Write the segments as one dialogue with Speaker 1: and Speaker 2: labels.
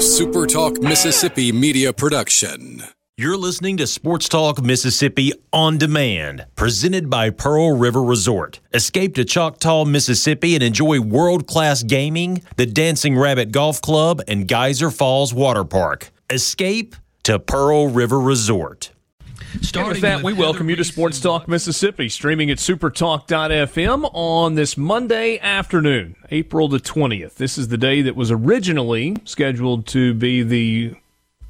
Speaker 1: a Super Talk Mississippi media production.
Speaker 2: You're listening to Sports Talk Mississippi on demand, presented by Pearl River Resort. Escape to Choctaw, Mississippi and enjoy world class gaming, the Dancing Rabbit Golf Club, and Geyser Falls Water Park. Escape to Pearl River Resort.
Speaker 3: Starting with that, we welcome you to Sports Talk Mississippi, streaming at supertalk.fm on this Monday afternoon, April the 20th. This is the day that was originally scheduled to be the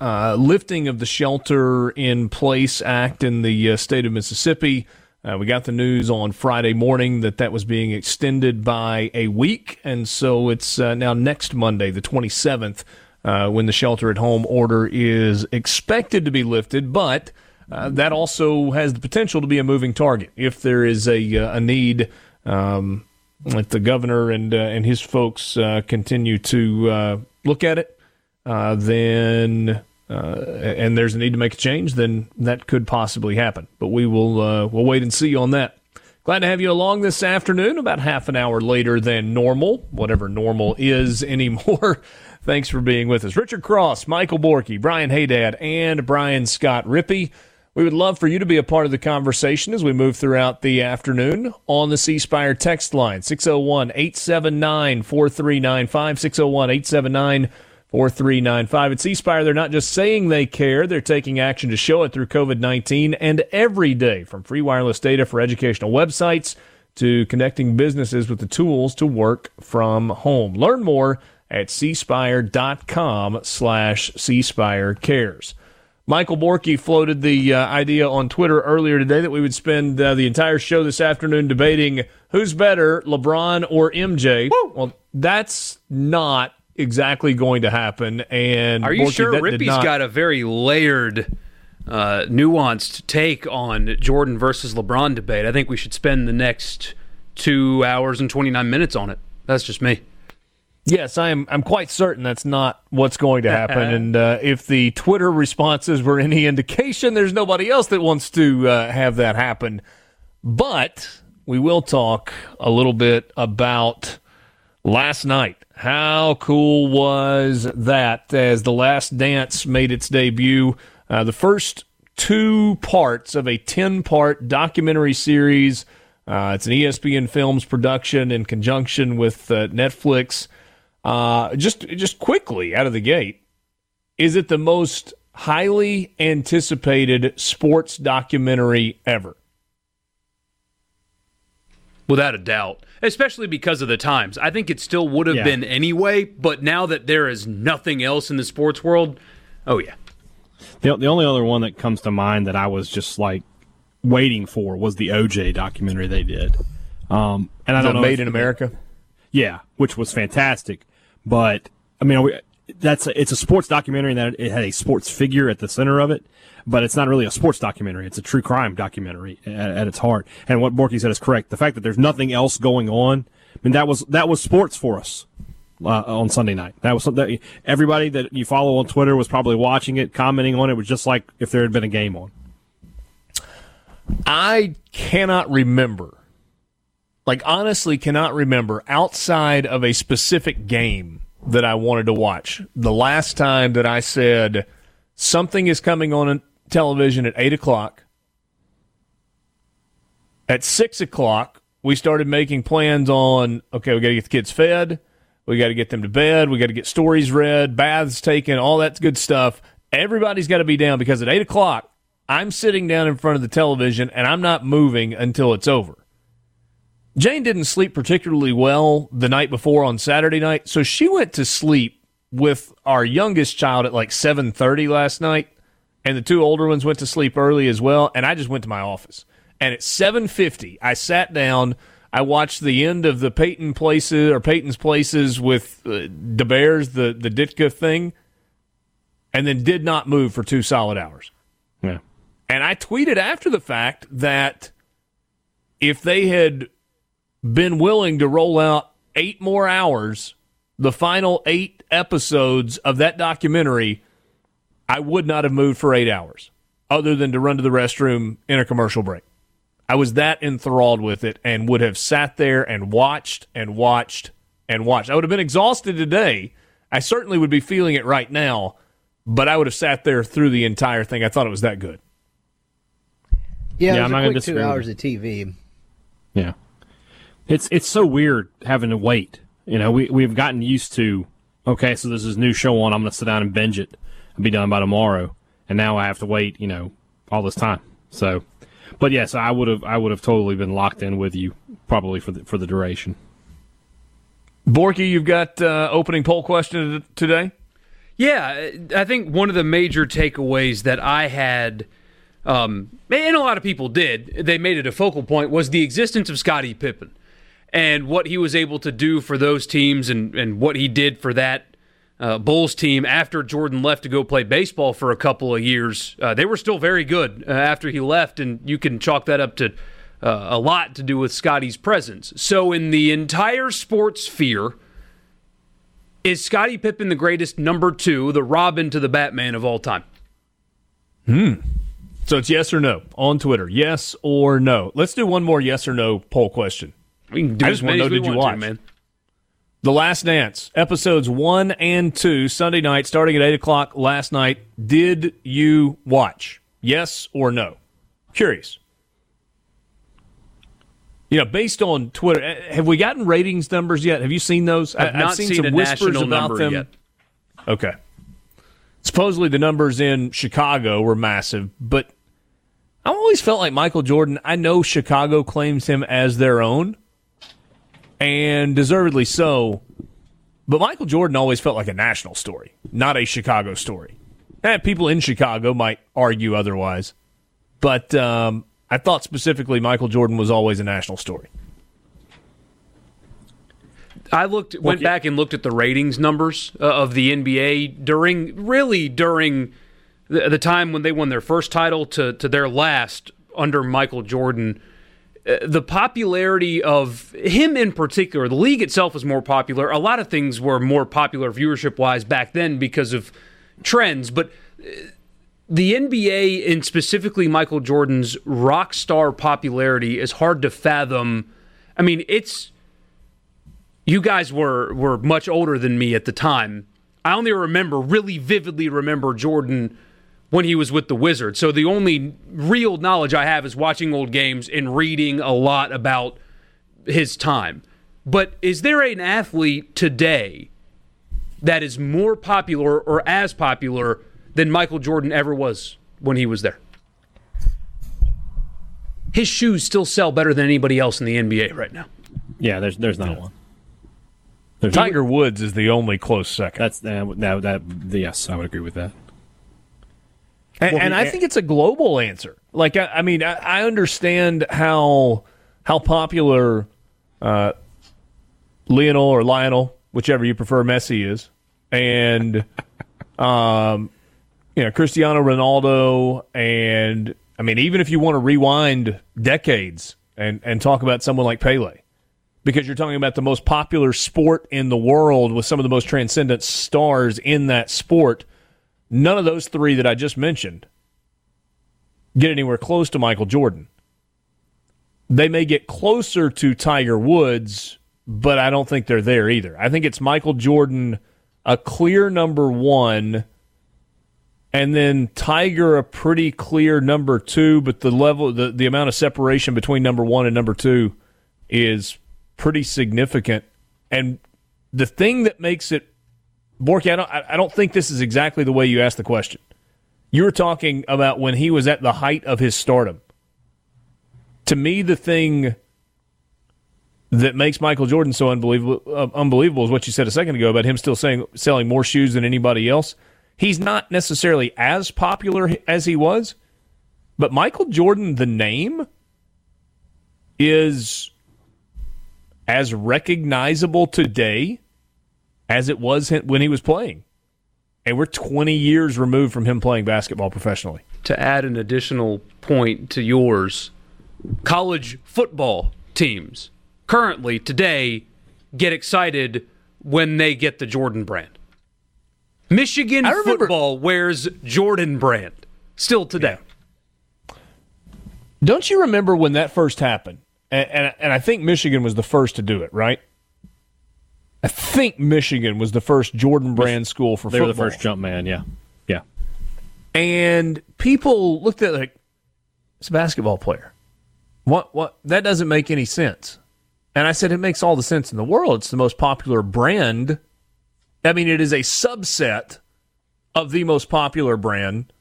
Speaker 3: uh, lifting of the Shelter in Place Act in the uh, state of Mississippi. Uh, we got the news on Friday morning that that was being extended by a week, and so it's uh, now next Monday, the 27th, uh, when the shelter at home order is expected to be lifted, but uh, that also has the potential to be a moving target if there is a, uh, a need. Um, if the governor and uh, and his folks continue to look at it, then and there's a need to make a change, then that could possibly happen. But we will we'll wait and see on that. Glad to have you along this afternoon, about half an hour later than normal, whatever normal is anymore. Thanks for being with us. Richard Cross, Michael Borky, Brian Haydad, and Brian Scott Rippey. We would love for you to be a part of the conversation as we move throughout the afternoon on the C Spire text line 601 879 4395. 601 879 4395. At C Spire, they're not just saying they care, they're taking action to show it through COVID 19 and every day from free wireless data for educational websites to connecting businesses with the tools to work from home. Learn more at cspire.com slash cspirecares. Michael Borky floated the uh, idea on Twitter earlier today that we would spend uh, the entire show this afternoon debating who's better, LeBron or MJ. Woo! Well, that's not exactly going to happen. And
Speaker 4: are you
Speaker 3: Borky,
Speaker 4: sure Rippey's
Speaker 3: not...
Speaker 4: got a very layered, uh, nuanced take on Jordan versus LeBron debate? I think we should spend the next two hours and twenty nine minutes on it. That's just me.
Speaker 3: Yes, I am. I'm quite certain that's not what's going to happen. and uh, if the Twitter responses were any indication, there's nobody else that wants to uh, have that happen. But we will talk a little bit about last night. How cool was that? As the Last Dance made its debut, uh, the first two parts of a ten-part documentary series. Uh, it's an ESPN Films production in conjunction with uh, Netflix. Uh, just just quickly out of the gate, is it the most highly anticipated sports documentary ever?
Speaker 4: Without a doubt, especially because of the times. I think it still would have yeah. been anyway, but now that there is nothing else in the sports world, oh yeah.
Speaker 5: The, the only other one that comes to mind that I was just like waiting for was the OJ documentary they did. Um, and I don't know.
Speaker 3: Made in America?
Speaker 5: Yeah, which was fantastic. But I mean, that's a, it's a sports documentary that it had a sports figure at the center of it, but it's not really a sports documentary. It's a true crime documentary at, at its heart. And what Borky said is correct. The fact that there's nothing else going on, I mean, that was that was sports for us. Uh, on Sunday night. That was something everybody that you follow on Twitter was probably watching it, commenting on it. it. was just like if there had been a game on.
Speaker 3: I cannot remember like honestly cannot remember outside of a specific game that I wanted to watch. The last time that I said something is coming on television at eight o'clock. At six o'clock, we started making plans on okay, we got to get the kids fed, we got to get them to bed, we got to get stories read, baths taken, all that good stuff. Everybody's got to be down because at eight o'clock, I'm sitting down in front of the television and I'm not moving until it's over. Jane didn't sleep particularly well the night before on Saturday night, so she went to sleep with our youngest child at like 7:30 last night, and the two older ones went to sleep early as well, and I just went to my office. And at 7:50, I sat down, I watched the end of the Peyton places or Peyton's places with uh, the Bears, the the Ditka thing, and then did not move for two solid hours.
Speaker 5: Yeah.
Speaker 3: And I tweeted after the fact that if they had been willing to roll out eight more hours, the final eight episodes of that documentary, I would not have moved for eight hours other than to run to the restroom in a commercial break. I was that enthralled with it and would have sat there and watched and watched and watched. I would have been exhausted today I certainly would be feeling it right now, but I would have sat there through the entire thing. I thought it was that good.
Speaker 6: Yeah,
Speaker 5: Yeah,
Speaker 6: it
Speaker 5: I'm
Speaker 6: was
Speaker 5: not gonna
Speaker 6: quick two hours of TV.
Speaker 5: Yeah. It's it's so weird having to wait. You know, we we've gotten used to okay, so there's this new show on, I'm gonna sit down and binge it and be done by tomorrow. And now I have to wait, you know, all this time. So but yes, I would have I would have totally been locked in with you probably for the for the duration.
Speaker 3: Borky, you've got uh, opening poll question today.
Speaker 4: Yeah, I think one of the major takeaways that I had, um, and a lot of people did, they made it a focal point, was the existence of Scottie Pippen and what he was able to do for those teams and, and what he did for that uh, Bulls team after Jordan left to go play baseball for a couple of years. Uh, they were still very good uh, after he left, and you can chalk that up to uh, a lot to do with Scottie's presence. So, in the entire sports sphere, is Scottie Pippen the greatest number two, the Robin to the Batman of all time? Hmm.
Speaker 3: So it's yes or no on Twitter. Yes or no. Let's do one more yes or no poll question.
Speaker 4: We can do
Speaker 3: I just wanna
Speaker 4: many
Speaker 3: know, did you
Speaker 4: want to,
Speaker 3: watch?
Speaker 4: man.
Speaker 3: The Last Dance, episodes one and two, Sunday night, starting at 8 o'clock last night. Did you watch? Yes or no? Curious. You know, based on Twitter, eh, have we gotten ratings numbers yet? Have you seen those? I-
Speaker 4: I've not
Speaker 3: seen,
Speaker 4: seen
Speaker 3: some
Speaker 4: a
Speaker 3: whispers
Speaker 4: national
Speaker 3: about them.
Speaker 4: yet.
Speaker 3: Okay. Supposedly the numbers in Chicago were massive, but I always felt like Michael Jordan. I know Chicago claims him as their own, and deservedly so. But Michael Jordan always felt like a national story, not a Chicago story. And people in Chicago might argue otherwise, but um, I thought specifically Michael Jordan was always a national story.
Speaker 4: I looked, went back and looked at the ratings numbers uh, of the NBA during, really during the, the time when they won their first title to, to their last under Michael Jordan. Uh, the popularity of him in particular, the league itself was more popular. A lot of things were more popular viewership wise back then because of trends, but uh, the NBA and specifically Michael Jordan's rock star popularity is hard to fathom. I mean, it's you guys were were much older than me at the time. I only remember really vividly remember Jordan when he was with the Wizards. So the only real knowledge I have is watching old games and reading a lot about his time. But is there an athlete today that is more popular or as popular than Michael Jordan ever was when he was there? His shoes still sell better than anybody else in the NBA right now.
Speaker 5: Yeah, there's there's not one. There's
Speaker 3: Tiger Woods is the only close second.
Speaker 5: That's uh, that, that yes, I would agree with that.
Speaker 3: And,
Speaker 5: Well,
Speaker 3: and I think it's a global answer. Like, I, I mean, I, I understand how how popular uh, Lionel or Lionel, whichever you prefer, Messi is, and um, you know Cristiano Ronaldo, and I mean, even if you want to rewind decades and and talk about someone like Pele, because you're talking about the most popular sport in the world with some of the most transcendent stars in that sport. None of those three that I just mentioned get anywhere close to Michael Jordan. They may get closer to Tiger Woods, but I don't think they're there either. I think it's Michael Jordan, a clear number one, and then Tiger, a pretty clear number two, but the level, the, the amount of separation between number one and number two is pretty significant. And the thing that makes it Borky, I don't, I don't think this is exactly the way you asked the question. You were talking about when he was at the height of his stardom. To me, the thing that makes Michael Jordan so unbelievable, uh, unbelievable is what you said a second ago about him still saying, selling more shoes than anybody else. He's not necessarily as popular as he was, but Michael Jordan, the name, is as recognizable today as it was when he was playing. And we're 20 years removed from him playing basketball professionally.
Speaker 4: to add an additional point to yours, college football teams currently today get excited when they get the Jordan brand. Michigan
Speaker 3: remember-
Speaker 4: football wears Jordan brand still today.
Speaker 3: Don't you remember when that first happened? And, and, and I think Michigan was the first to do it, right? I think Michigan was the first Jordan brand school for
Speaker 5: They
Speaker 3: football.
Speaker 5: were the first Jumpman. Yeah, yeah.
Speaker 3: and people looked at it like it's a basketball player. What what that doesn't make any sense. And I said it makes all the sense in the world. It's the most popular brand. I mean, it is a subset of the most popular brand.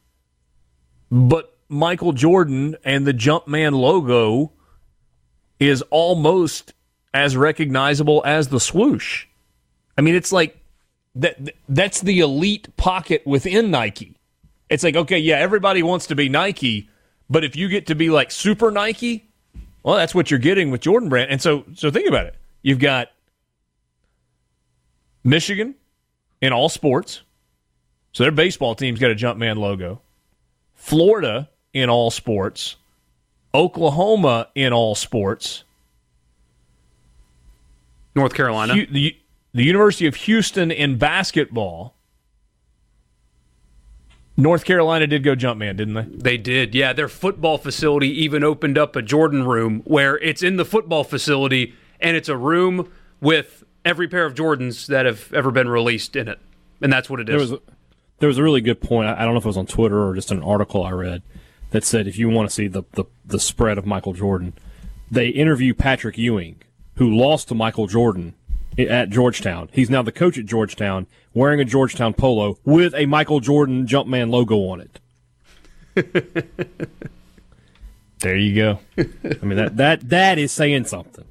Speaker 3: But Michael Jordan and the Jumpman logo is almost as recognizable as the swoosh. I mean, it's like that that's the elite pocket within Nike. It's like, okay, yeah, everybody wants to be Nike, but if you get to be like super Nike, well, that's what you're getting with Jordan Brand. And so so think about it. You've got Michigan in all sports. So their baseball team's got a Jumpman logo. Florida in all sports. Oklahoma in all sports.
Speaker 4: North Carolina.
Speaker 3: Hu- the, the University of Houston in basketball. North Carolina did go Jumpman, didn't they?
Speaker 4: They did, yeah. Their football facility even opened up a Jordan room where it's in the football facility and it's a room with every pair of Jordans that have ever been released in it. And that's what it is.
Speaker 5: There
Speaker 4: is.
Speaker 5: was a, there was a really good point. I I don't know if it was on Twitter or just an article I read that said if you want to see the, the, the spread of Michael Jordan, they interview Patrick Ewing, who lost to Michael Jordan i- at Georgetown. He's now the coach at Georgetown, wearing a Georgetown polo with a Michael Jordan Jumpman logo on it.
Speaker 3: There you go.
Speaker 5: I mean that that that is saying something.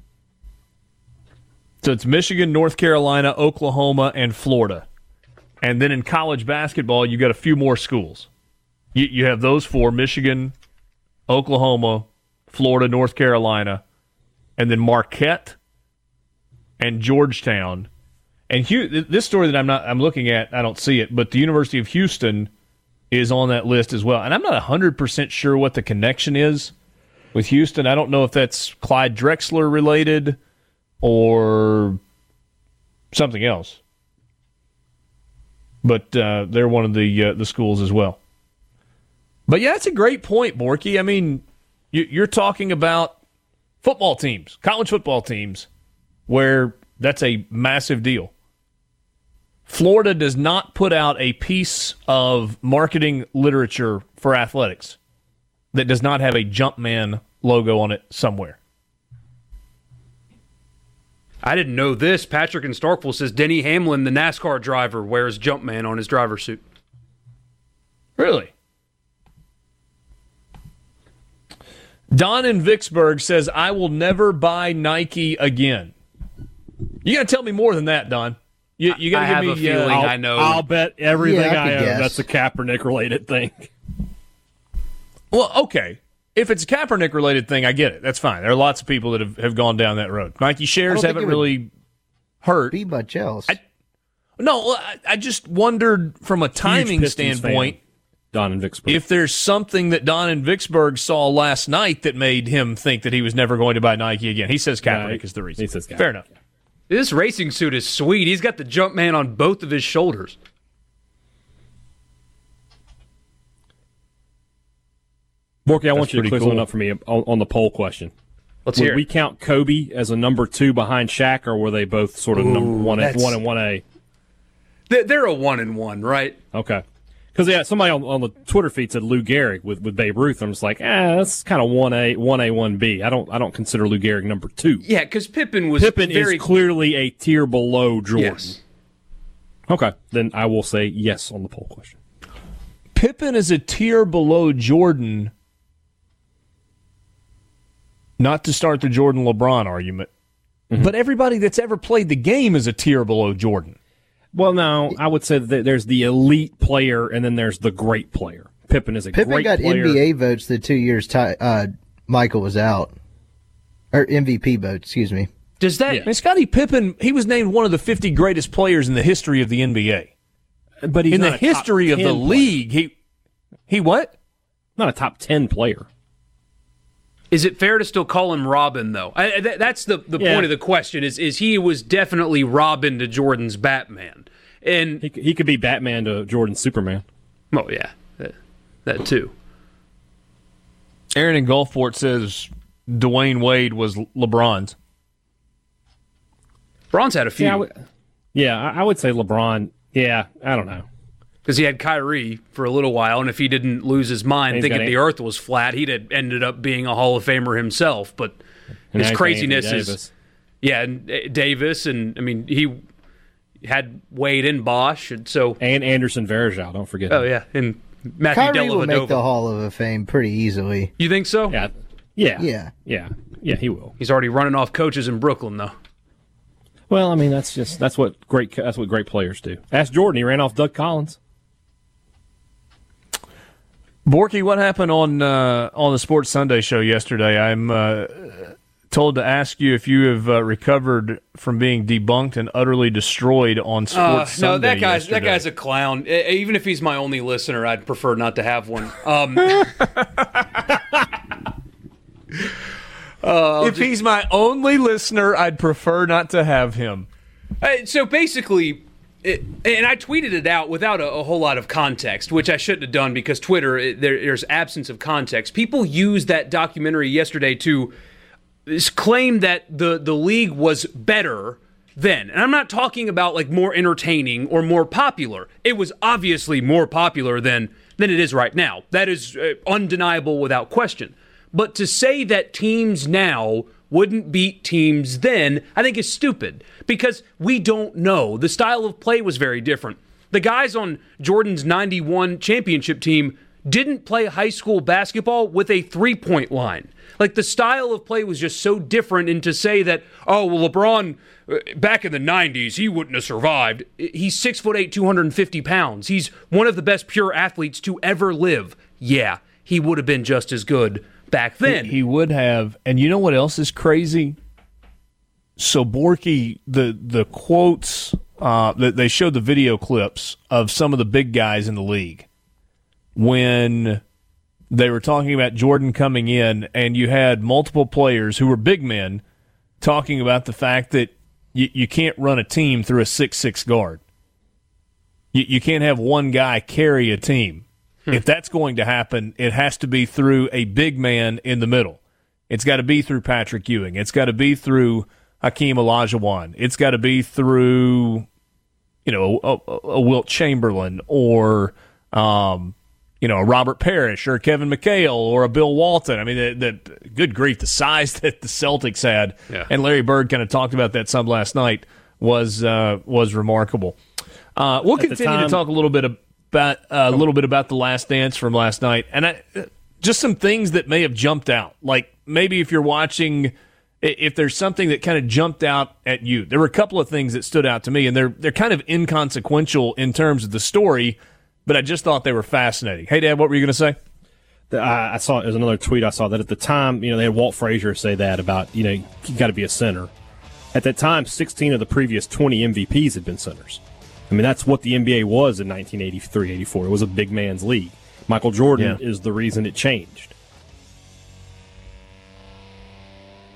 Speaker 3: So it's Michigan, North Carolina, Oklahoma, and Florida. And then in college basketball, you got a few more schools. You, you have those four Michigan, Oklahoma, Florida, North Carolina, and then Marquette and Georgetown. And this story that I'm not I'm looking at, I don't see it, but the University of Houston is on that list as well. And I'm not 100% sure what the connection is with Houston. I don't know if that's Clyde Drexler related or something else. But uh, they're one of the uh, the schools as well. But yeah, it's a great point, Borky. I mean, you, you're talking about football teams, college football teams, where that's a massive deal. Florida does not put out a piece of marketing literature for athletics that does not have a Jumpman logo on it somewhere.
Speaker 4: I didn't know this. Patrick and Starkville says Denny Hamlin, the NASCAR driver, wears Jumpman on his driver's suit.
Speaker 3: Really? Don in Vicksburg says, I will never buy Nike again. You got to tell me more than that, Don. You, you got
Speaker 4: I
Speaker 3: to
Speaker 4: have
Speaker 3: give
Speaker 4: a
Speaker 3: me.
Speaker 4: feeling
Speaker 3: uh,
Speaker 4: I know.
Speaker 5: I'll bet everything
Speaker 6: Yeah, I
Speaker 5: I, own
Speaker 6: guess.
Speaker 5: that's a Kaepernick related thing.
Speaker 3: well, okay. If it's a Kaepernick related thing, I get it. That's fine. There are lots of people that have, have gone down that road. Nike shares haven't really hurt.
Speaker 6: Be much else.
Speaker 3: No, I, I just wondered from a timing standpoint.
Speaker 5: fan, Don and Vicksburg.
Speaker 3: if there's something that Don in Vicksburg saw last night that made him think that he was never going to buy Nike again. He says Kaepernick
Speaker 5: Right.
Speaker 3: is the reason.
Speaker 5: He says Kaepernick.
Speaker 3: Fair enough.
Speaker 4: This racing suit is sweet. He's got the Jumpman on both of his shoulders.
Speaker 5: Borky, I want you to
Speaker 3: pretty
Speaker 5: clear
Speaker 3: cool.
Speaker 5: something up for me on, on the poll question.
Speaker 4: Let's
Speaker 5: Would
Speaker 4: hear
Speaker 5: we count Kobe as a number two behind Shaq, or were they both sort of number one,
Speaker 4: that's-
Speaker 5: one and one A?
Speaker 4: They're a one and one, right?
Speaker 5: Okay. Because yeah, somebody on, on the Twitter feed said Lou Gehrig with, with Babe Ruth. I'm just like, ah, that's kind of one A, one A, one B. I don't I don't consider Lou Gehrig number two.
Speaker 4: Yeah, because Pippen was
Speaker 5: Pippen
Speaker 4: very
Speaker 5: is clearly a tier below Jordan.
Speaker 4: Yes.
Speaker 5: Okay, then I will say yes on the poll question.
Speaker 3: Pippen is a tier below Jordan. Not to start the Jordan LeBron argument, but everybody that's ever played the game is a tier below Jordan.
Speaker 5: Well, no, I would say that there's the elite player and then there's the great player. Pippen is a great player.
Speaker 6: Pippen
Speaker 5: great
Speaker 6: got
Speaker 5: player.
Speaker 6: NBA votes the two years ti uh, Michael was out, or MVP votes. Excuse me.
Speaker 4: Does that
Speaker 3: I mean, Scottie Pippen, he was named one of the 50 greatest players in the history of the NBA.
Speaker 5: but he's
Speaker 3: in the
Speaker 5: not a top
Speaker 3: history of the
Speaker 5: player.
Speaker 3: league, he he what?
Speaker 5: Not a top ten player.
Speaker 4: Is it fair to still call him Robin though? I, I- that, that's the, the
Speaker 5: Yeah.
Speaker 4: point of the question. Is is he was definitely Robin to Jordan's Batman, and
Speaker 5: He, he could be Batman to Jordan's Superman.
Speaker 4: oh yeah, that, that too.
Speaker 3: Aaron in Gulfport says Dwyane Wade was LeBron's.
Speaker 4: LeBron's had a few.
Speaker 5: Yeah, I would, Yeah, I, I would say LeBron. Yeah, I don't know.
Speaker 4: Because he had Kyrie for a little while, and if he didn't lose his mind
Speaker 5: He's
Speaker 4: thinking
Speaker 5: got
Speaker 4: the Earth was flat, he'd have ended up being a Hall of Famer himself. But
Speaker 5: And
Speaker 4: his
Speaker 5: now he's got
Speaker 4: craziness is yeah, and uh, Davis, and I mean he had Wade and Bosh, and so
Speaker 5: and Anderson Varejao. Don't forget.
Speaker 4: oh
Speaker 5: him.
Speaker 4: yeah, and Matthew
Speaker 6: Kyrie will make the Hall of Fame pretty easily.
Speaker 4: You think so?
Speaker 5: yeah, yeah,
Speaker 6: Yeah.
Speaker 5: yeah, yeah. He will.
Speaker 4: He's already running off coaches in Brooklyn, though.
Speaker 5: Well, I mean, that's just that's what great that's what great players do. Ask Jordan; he ran off Doug Collins.
Speaker 3: Borky, what happened on uh, on the Sports Sunday show yesterday? I'm uh, told to ask you if you have uh, recovered from being debunked and utterly destroyed on Sports
Speaker 4: Uh, no,
Speaker 3: Sunday.
Speaker 4: that guy's
Speaker 3: yesterday.
Speaker 4: that guy's a clown. Even if he's my only listener, I'd prefer not to have one. Um,
Speaker 3: if he's my only listener, I'd prefer not to have him.
Speaker 4: Uh, so basically, it, and I tweeted it out without a, a whole lot of context, which I shouldn't have done because Twitter, it, there, there's absence of context. People used that documentary yesterday to claim that the, the league was better then. And I'm not talking about like more entertaining or more popular. It was obviously more popular than, than it is right now. That is uh, undeniable without question. But to say that teams now wouldn't beat teams then, I think is stupid because we don't know. The style of play was very different. The guys on Jordan's 91 championship team didn't play high school basketball with a three point line. Like the style of play was just so different. And to say that, oh, well, LeBron uh, back in the 90s, he wouldn't have survived. He's six foot eight, 250 pounds. He's one of the best pure athletes to ever live. Yeah, he would have been just as good back then.
Speaker 3: He would have. And you know what else is crazy? So Borky, the the quotes uh, that they showed the video clips of some of the big guys in the league when they were talking about Jordan coming in, and you had multiple players who were big men talking about the fact that you, you can't run a team through a six six guard. You, you can't have one guy carry a team. If that's going to happen, it has to be through a big man in the middle. It's got to be through Patrick Ewing. It's got to be through Hakeem Olajuwon. It's got to be through, you know, a, a, a Wilt Chamberlain or, um, you know, a Robert Parish or Kevin McHale or a Bill Walton. I mean, the, the good grief, the size that the Celtics had,
Speaker 4: Yeah.
Speaker 3: and Larry Bird kind of talked about that some last night was uh, was remarkable. Uh, we'll
Speaker 5: the
Speaker 3: continue to talk a little bit about uh, a little bit about the Last Dance from last night, and I, just some things that may have jumped out. Like maybe if you're watching, if there's something that kind of jumped out at you, there were a couple of things that stood out to me, and they're they're kind of inconsequential in terms of the story, but I just thought they were fascinating. Haydad, what were you going to say?
Speaker 5: The- I, I saw there's another tweet I saw that at the time, you know, they had Walt Frazier say that about you know you got to be a center. At that time, 16 of the previous 20 MVPs had been centers. I mean, that's what the NBA was in 1983, 84. It was a big man's league. Michael Jordan
Speaker 3: Yeah.
Speaker 5: is the reason it changed.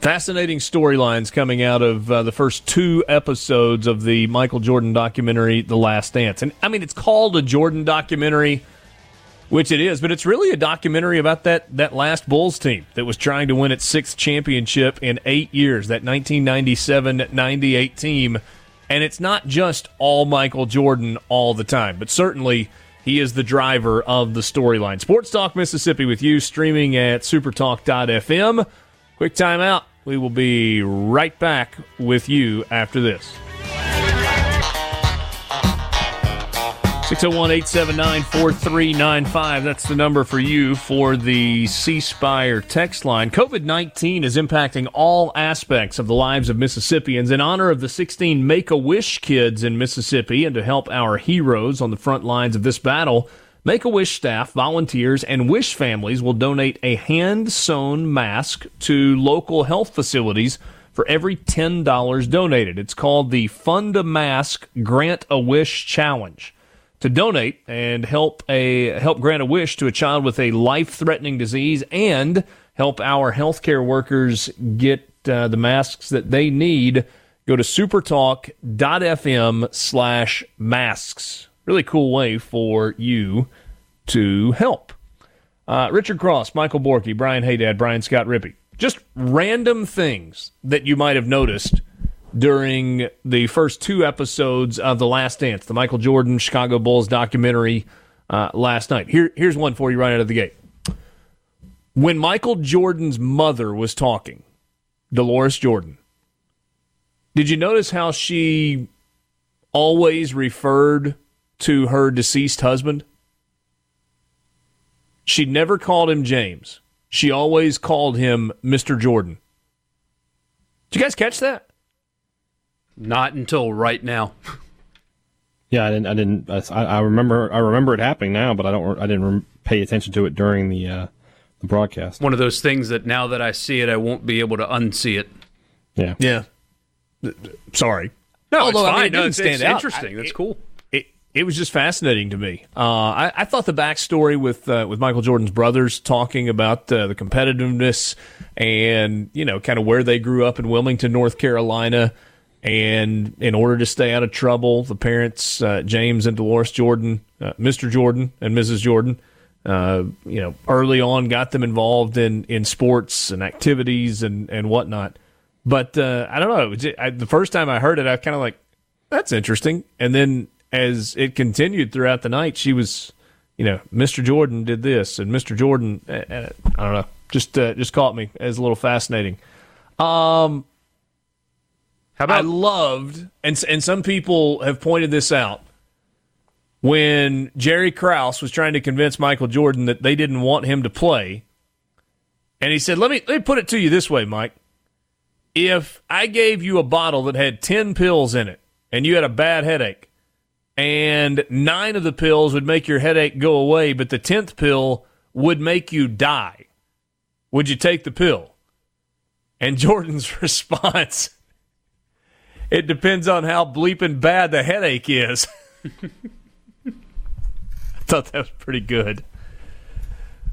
Speaker 3: Fascinating storylines coming out of uh, the first two episodes of the Michael Jordan documentary, The Last Dance. And I mean, it's called a Jordan documentary, which it is, but it's really a documentary about that, that last Bulls team that was trying to win its sixth championship in eight years, that 1997 98 team. And it's not just all Michael Jordan all the time, but certainly he is the driver of the storyline. Sports Talk Mississippi with you, streaming at supertalk.fm. Quick timeout. We will be right back with you after this. 601 879 4395. That's the number for you for the C Spire text line. COVID 19 is impacting all aspects of the lives of Mississippians. In honor of the 16 Make a Wish kids in Mississippi and to help our heroes on the front lines of this battle, Make a Wish staff, volunteers, and Wish families will donate a hand sewn mask to local health facilities for every $10 donated. It's called the Fund a Mask Grant a Wish Challenge. To donate and help a help grant a wish to a child with a life-threatening disease and help our healthcare workers get uh, the masks that they need, go to supertalk.fm slash masks. Really cool way for you to help. Uh, Richard Cross, Michael Borky, Brian Haydad, Brian Scott Rippey. Just random things that you might have noticed during the first two episodes of The Last Dance, the Michael Jordan Chicago Bulls documentary uh, last night. Here, here's one for you right out of the gate. When Michael Jordan's mother was talking, Dolores Jordan, did you notice how she always referred to her deceased husband? She never called him James. She always called him Mr. Jordan. Did you guys catch that?
Speaker 4: Not until right now.
Speaker 5: Yeah, I didn't. I didn't. I, I remember. I remember it happening now, but I don't. I didn't rem- pay attention to it during the uh, the broadcast.
Speaker 4: One of those things that now that I see it, I won't be able to unsee it.
Speaker 5: Yeah.
Speaker 3: Yeah. Sorry.
Speaker 4: No,
Speaker 3: Although,
Speaker 4: it's
Speaker 3: I
Speaker 4: fine.
Speaker 3: mean, it
Speaker 4: no,
Speaker 3: didn't
Speaker 4: it's,
Speaker 3: stand
Speaker 4: it's
Speaker 3: out.
Speaker 4: interesting.
Speaker 3: I-
Speaker 4: That's
Speaker 3: it-
Speaker 4: cool.
Speaker 3: It was just fascinating to me. Uh, I, I thought the backstory with uh, with Michael Jordan's brothers talking about uh, the competitiveness and you know kind of where they grew up in Wilmington, North Carolina, and in order to stay out of trouble, the parents uh, James and Dolores Jordan, uh, Mr. Jordan and Mrs. Jordan. Uh, you know, early on, got them involved in, in sports and activities and, and whatnot. But I don't know. I, the first time I heard it, I kind of like, that's interesting. And then as it continued throughout the night, she was, you know, Mr. Jordan did this, and Mr. Jordan, uh, I don't know, just uh, just caught me as a little fascinating. Um,
Speaker 4: How about I
Speaker 3: loved, and and some people have pointed this out. When Jerry Krause was trying to convince Michael Jordan that they didn't want him to play, and he said, "Let me let me put it to you this way, Mike. If I gave you a bottle that had ten pills in it, and you had a bad headache, and nine of the pills would make your headache go away, but the tenth pill would make you die, would you take the pill?" And Jordan's response it depends on how bleeping bad the headache is. I thought that was pretty good.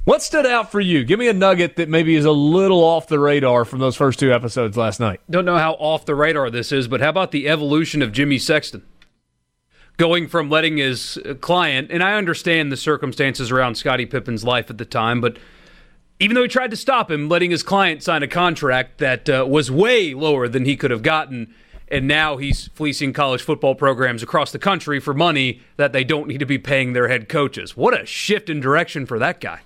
Speaker 3: What stood out for you? Give me a nugget that maybe is a little off the radar from those first two episodes last night.
Speaker 4: don't know how off the radar this is, but how about the evolution of Jimmy Sexton? Going from letting his uh, client, and I understand the circumstances around Scottie Pippen's life at the time, but even though he tried to stop him, letting his client sign a contract that uh, was way lower than he could have gotten, and now he's fleecing college football programs across the country for money that they don't need to be paying their head coaches. What a shift in direction for that guy.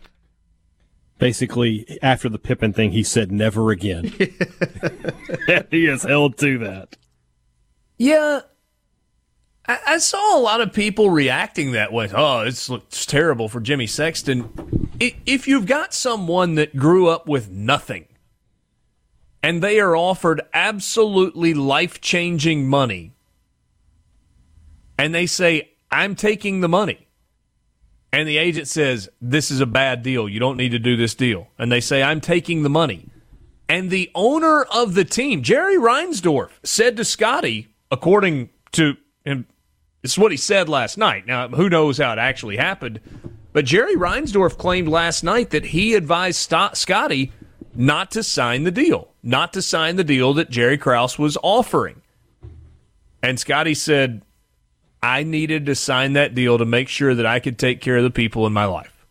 Speaker 5: Basically, after the Pippen thing, he said never again. he is held to that.
Speaker 3: Yeah. I, I saw a lot of people reacting that way. Oh, it's, it's terrible for Jimmy Sexton. If you've got someone that grew up with nothing and they are offered absolutely life changing money, and they say, I'm taking the money. And the agent says, This is a bad deal. You don't need to do this deal. And they say, I'm taking the money. And the owner of the team, Jerry Reinsdorf, said to Scottie, according to him, this is what he said last night. Now, who knows how it actually happened? But Jerry Reinsdorf claimed last night that he advised Scottie not to sign the deal, not to sign the deal that Jerry Krause was offering. And Scottie said, I needed to sign that deal to make sure that I could take care of the people in my life.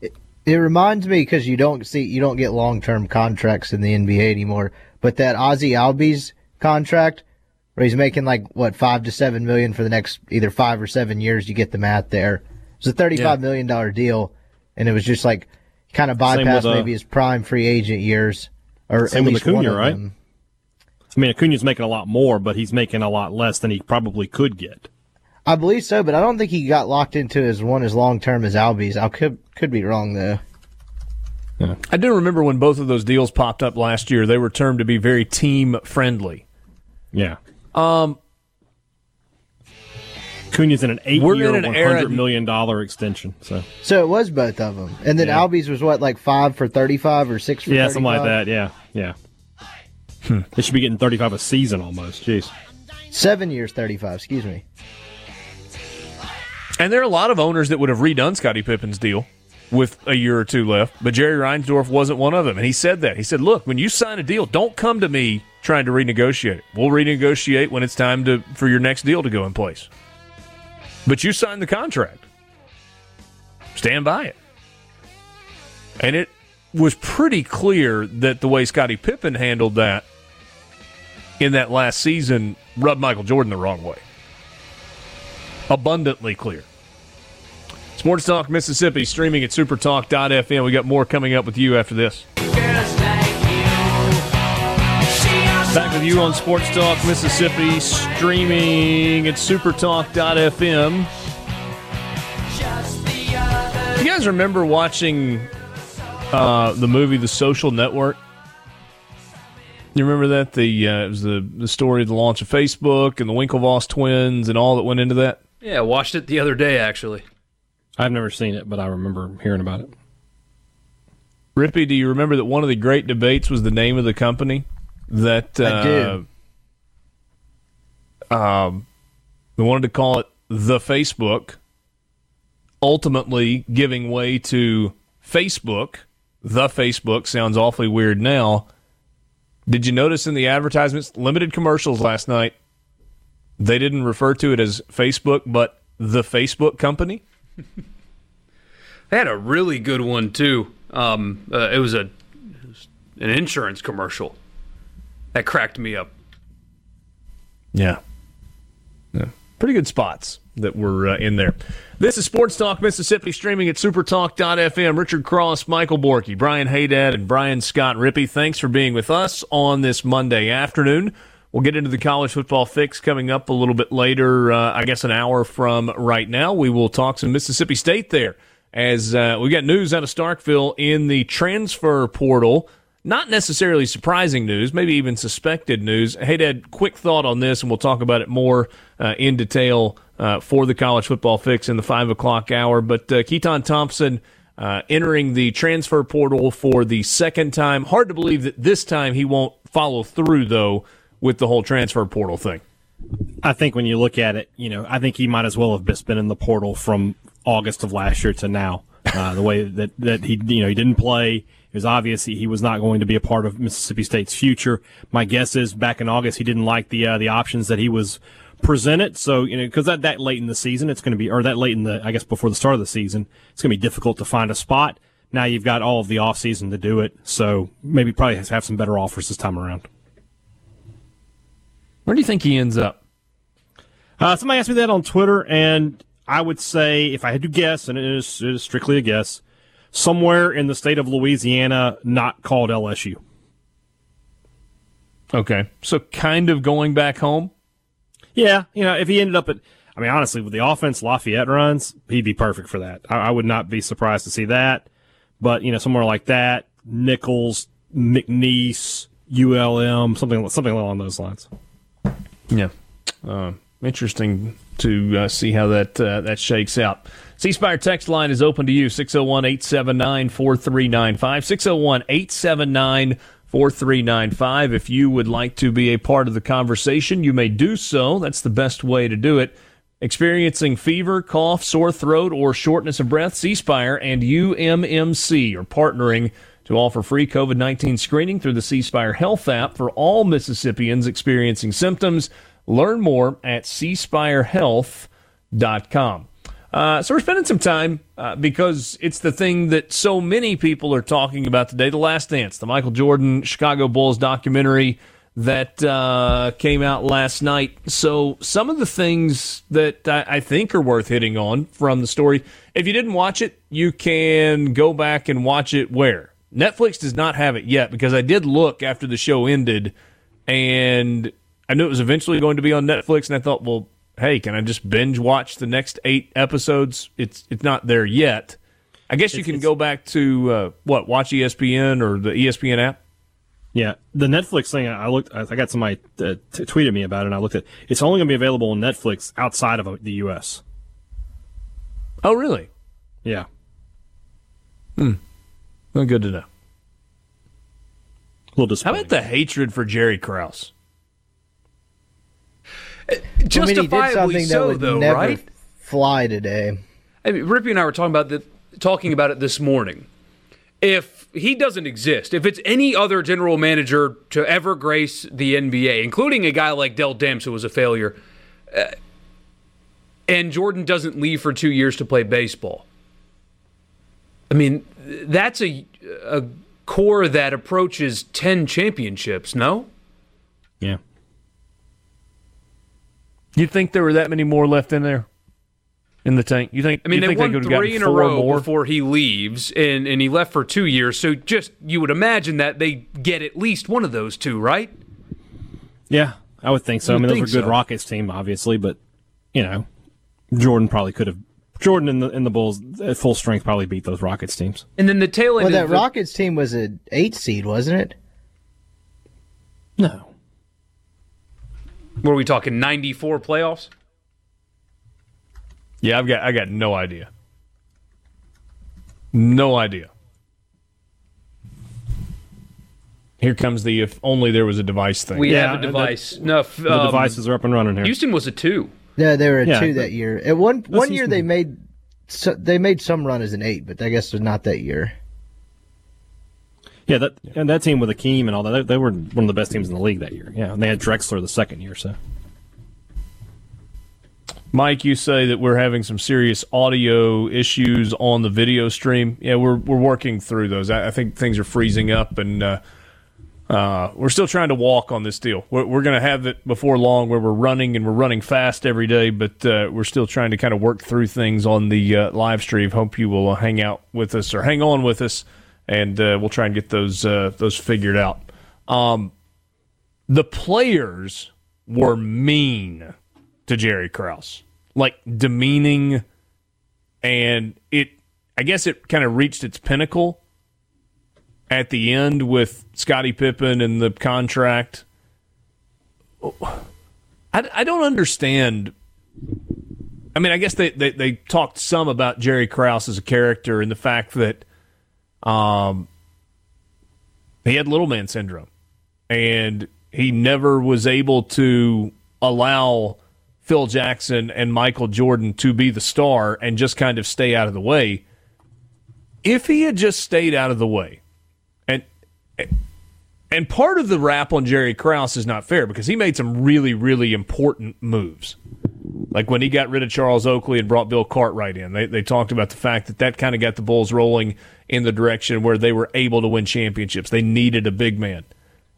Speaker 6: It reminds me because you don't see you don't get long term contracts in the NBA anymore. But that Ozzy Albies contract, where he's making like what five to seven million for the next either five or seven years, you get the math there. It's a thirty five
Speaker 3: Yeah.
Speaker 6: million dollar deal, and it was just like kind of
Speaker 5: Same
Speaker 6: bypassed
Speaker 5: with, uh,
Speaker 6: maybe his prime free agent years, or
Speaker 5: Same
Speaker 6: at
Speaker 5: with
Speaker 6: least
Speaker 5: Acuna,
Speaker 6: one of
Speaker 5: right?
Speaker 6: them.
Speaker 5: I mean, Acuna's making a lot more, but he's making a lot less than he probably could get.
Speaker 6: I believe so, but I don't think he got locked into as one as long term as Albies. I could could be wrong though.
Speaker 3: I do remember when both of those deals popped up last year, they were termed to be very team friendly.
Speaker 5: Yeah.
Speaker 3: Um,
Speaker 5: Acuna's in an
Speaker 3: We're
Speaker 5: eight-year,
Speaker 3: in an
Speaker 5: one
Speaker 3: era-
Speaker 5: hundred million dollar extension. So
Speaker 6: So it was both of them, and then
Speaker 5: Yeah.
Speaker 6: Albies was what like five for thirty five or six for
Speaker 5: yeah, something like that. Yeah, yeah. They should be getting thirty-five a season almost. Jeez.
Speaker 6: Seven years thirty five. Excuse me.
Speaker 3: And there are a lot of owners that would have redone Scottie Pippen's deal with a year or two left, but Jerry Reinsdorf wasn't one of them. And he said that. He said, look, when you sign a deal, don't come to me trying to renegotiate. We'll renegotiate when it's time to for your next deal to go in place. But you signed the contract. Stand by it. And it was pretty clear that the way Scottie Pippen handled that in that last season rubbed Michael Jordan the wrong way. Abundantly clear. Sports Talk Mississippi streaming at supertalk.fm. We got more coming up with you after this. Back with you on Sports Talk Mississippi, streaming at supertalk.fm. You guys remember watching uh, the movie The Social Network? You remember that the uh, it was the the story of the launch of Facebook and the Winklevoss twins and all that went into that.
Speaker 4: Yeah, I watched it the other day actually.
Speaker 5: I've never seen it, but I remember hearing about it.
Speaker 3: Rippey, do you remember that one of the great debates was the name of the company? That uh,
Speaker 6: I.
Speaker 3: Um, they wanted to call it the Facebook, ultimately giving way to Facebook. The Facebook sounds awfully weird now. Did you notice in the advertisements, limited commercials last night, they didn't refer to it as Facebook, but the Facebook company?
Speaker 4: They had a really good one too. Um, uh, it was a it was an insurance commercial that cracked me up.
Speaker 3: Yeah. yeah. Pretty good spots that were uh, in there. This is Sports Talk Mississippi, streaming at supertalk.fm. Richard Cross, Michael Borky, Brian Haydad, and Brian Scott Rippey. Thanks for being with us on this Monday afternoon. We'll get into the college football fix coming up a little bit later, uh, I guess an hour from right now. We will talk some Mississippi State there as uh, we got news out of Starkville in the transfer portal. Not necessarily surprising news, maybe even suspected news. Haydad, quick thought on this, and we'll talk about it more uh, in detail uh, for the college football fix in the five o'clock hour. But uh, Keytaon Thompson uh, entering the transfer portal for the second time. Hard to believe that this time he won't follow through, though, with the whole transfer portal thing.
Speaker 5: I think when you look at it, you know, I think he might as well have been in the portal from August of last year to now. Uh, the way that, that he, you know, he didn't play. It was obvious he, was not going to be a part of Mississippi State's future. My guess is back in August he didn't like the uh, the options that he was presented. So you know, because that that late in the season, it's going to be, or that late in the, I guess before the start of the season, it's going to be difficult to find a spot. Now you've got all of the off season to do it, so maybe probably has have some better offers this time around.
Speaker 3: Where do you think he ends up?
Speaker 5: Uh, somebody asked me that on Twitter, and I would say, if I had to guess, and it is, it is strictly a guess, somewhere in the state of Louisiana, not called LSU.
Speaker 3: Okay, so kind of going back home.
Speaker 5: Yeah, you know, if he ended up at, I mean, honestly, with the offense Lafayette runs, he'd be perfect for that. I, I would not be surprised to see that. But you know, somewhere like that, Nicholls, McNeese, ULM, something something along those lines.
Speaker 3: Yeah, uh, interesting to uh, see how that uh, that shakes out. C Spire text line is open to you 601 879 4395. 601 879 4395. If you would like to be a part of the conversation, you may do so. That's the best way to do it. Experiencing fever, cough, sore throat, or shortness of breath, C Spire and UMMC are partnering to offer free COVID 19 screening through the C Spire Health app for all Mississippians experiencing symptoms. Learn more at cspirehealth.com. Uh, so we're spending some time uh, because it's the thing that so many people are talking about today. The last dance the michael jordan chicago bulls documentary that uh, came out last night. So some of the things that I, I think are worth hitting on from the story if you didn't watch it you can go back and watch it where? Netflix does not have it yet because i did look after the show ended and i knew it was eventually going to be on netflix and i thought well hey, can I just binge watch the next eight episodes? It's it's not there yet. I guess you can go back to uh, what watch ESPN or the ESPN app.
Speaker 5: Yeah, the Netflix thing. I looked. I got somebody uh, t- tweeted me about it. and I looked at. It's only going to be available on Netflix outside of uh, the U.S.
Speaker 3: Oh, really?
Speaker 5: Yeah, Hmm.
Speaker 3: Well, good to know.
Speaker 5: a little
Speaker 3: How about the hatred for Jerry Krause?
Speaker 6: I mean, he did
Speaker 4: Justifiably
Speaker 6: something that
Speaker 4: so,
Speaker 6: would
Speaker 4: though,
Speaker 6: never
Speaker 4: right?
Speaker 6: fly today.
Speaker 4: I mean, Rippey and I were talking about the, talking about it this morning. If he doesn't exist, if it's any other general manager to ever grace the NBA, including a guy like Dell Demps, who was a failure, uh, and Jordan doesn't leave for two years to play baseball, I mean, that's a, a core that approaches 10 championships, no?
Speaker 5: yeah,
Speaker 3: You think there were that many more left in there? In the tank, you think?
Speaker 4: I mean,
Speaker 3: you
Speaker 4: they
Speaker 3: think
Speaker 4: won
Speaker 3: they could have
Speaker 4: three in a row
Speaker 3: more?
Speaker 4: before he leaves, and and he left for two years. So just you would imagine that they get at least one of those two, right?
Speaker 5: Yeah, I would think so. I
Speaker 3: You'd
Speaker 5: mean, those
Speaker 3: think
Speaker 5: were good
Speaker 3: so.
Speaker 5: Rockets team, obviously, but you know, Jordan probably could have. Jordan and the and the Bulls at full strength probably beat those Rockets teams.
Speaker 4: And then the tail end
Speaker 6: Well, that
Speaker 4: of the,
Speaker 6: Rockets team was an eight seed, wasn't it?
Speaker 5: No,
Speaker 4: Were we talking ninety four playoffs?
Speaker 3: Yeah, I've got I got no idea. No idea. Here comes the if only there was a device thing.
Speaker 4: We
Speaker 5: Yeah,
Speaker 4: have a
Speaker 5: and that-
Speaker 4: device. no, f-
Speaker 5: the
Speaker 4: um,
Speaker 5: devices are up and running here.
Speaker 4: Houston was a two.
Speaker 6: Yeah, they were a
Speaker 5: Yeah,
Speaker 6: two that year. At one one year
Speaker 5: Houston-
Speaker 6: they made so, they made some run as an eight, but I guess it was not that year.
Speaker 5: Yeah, that and that team with Akeem and all that, they, they were one of the best teams in the league that year. Yeah, and they had Drexler the second year. So
Speaker 3: Mike, you say that we're having some serious audio issues on the video stream. Yeah, we're we're working through those. I, I think things are freezing up, and uh, uh, we're still trying to walk on this deal. We're, we're going to have it before long, where we're running and we're running fast every day, but uh, we're still trying to kind of work through things on the uh, live stream. Hope you will hang out with us or hang on with us, and uh, we'll try and get those uh, those figured out. Um, the players were mean to Jerry Krause, like demeaning, and it. I guess it kind of reached its pinnacle at the end with Scottie Pippen and the contract. I, I don't understand. I mean, I guess they, they, they talked some about Jerry Krause as a character and the fact that um, he had little man syndrome and he never was able to allow Phil Jackson and Michael Jordan to be the star and just kind of stay out of the way. If he had just stayed out of the way, and and part of the rap on Jerry Krause is not fair because he made some really really important moves. Like when he got rid of Charles Oakley and brought Bill Cartwright in, they, they talked about the fact that that kind of got the Bulls rolling in the direction where they were able to win championships. They needed a big man.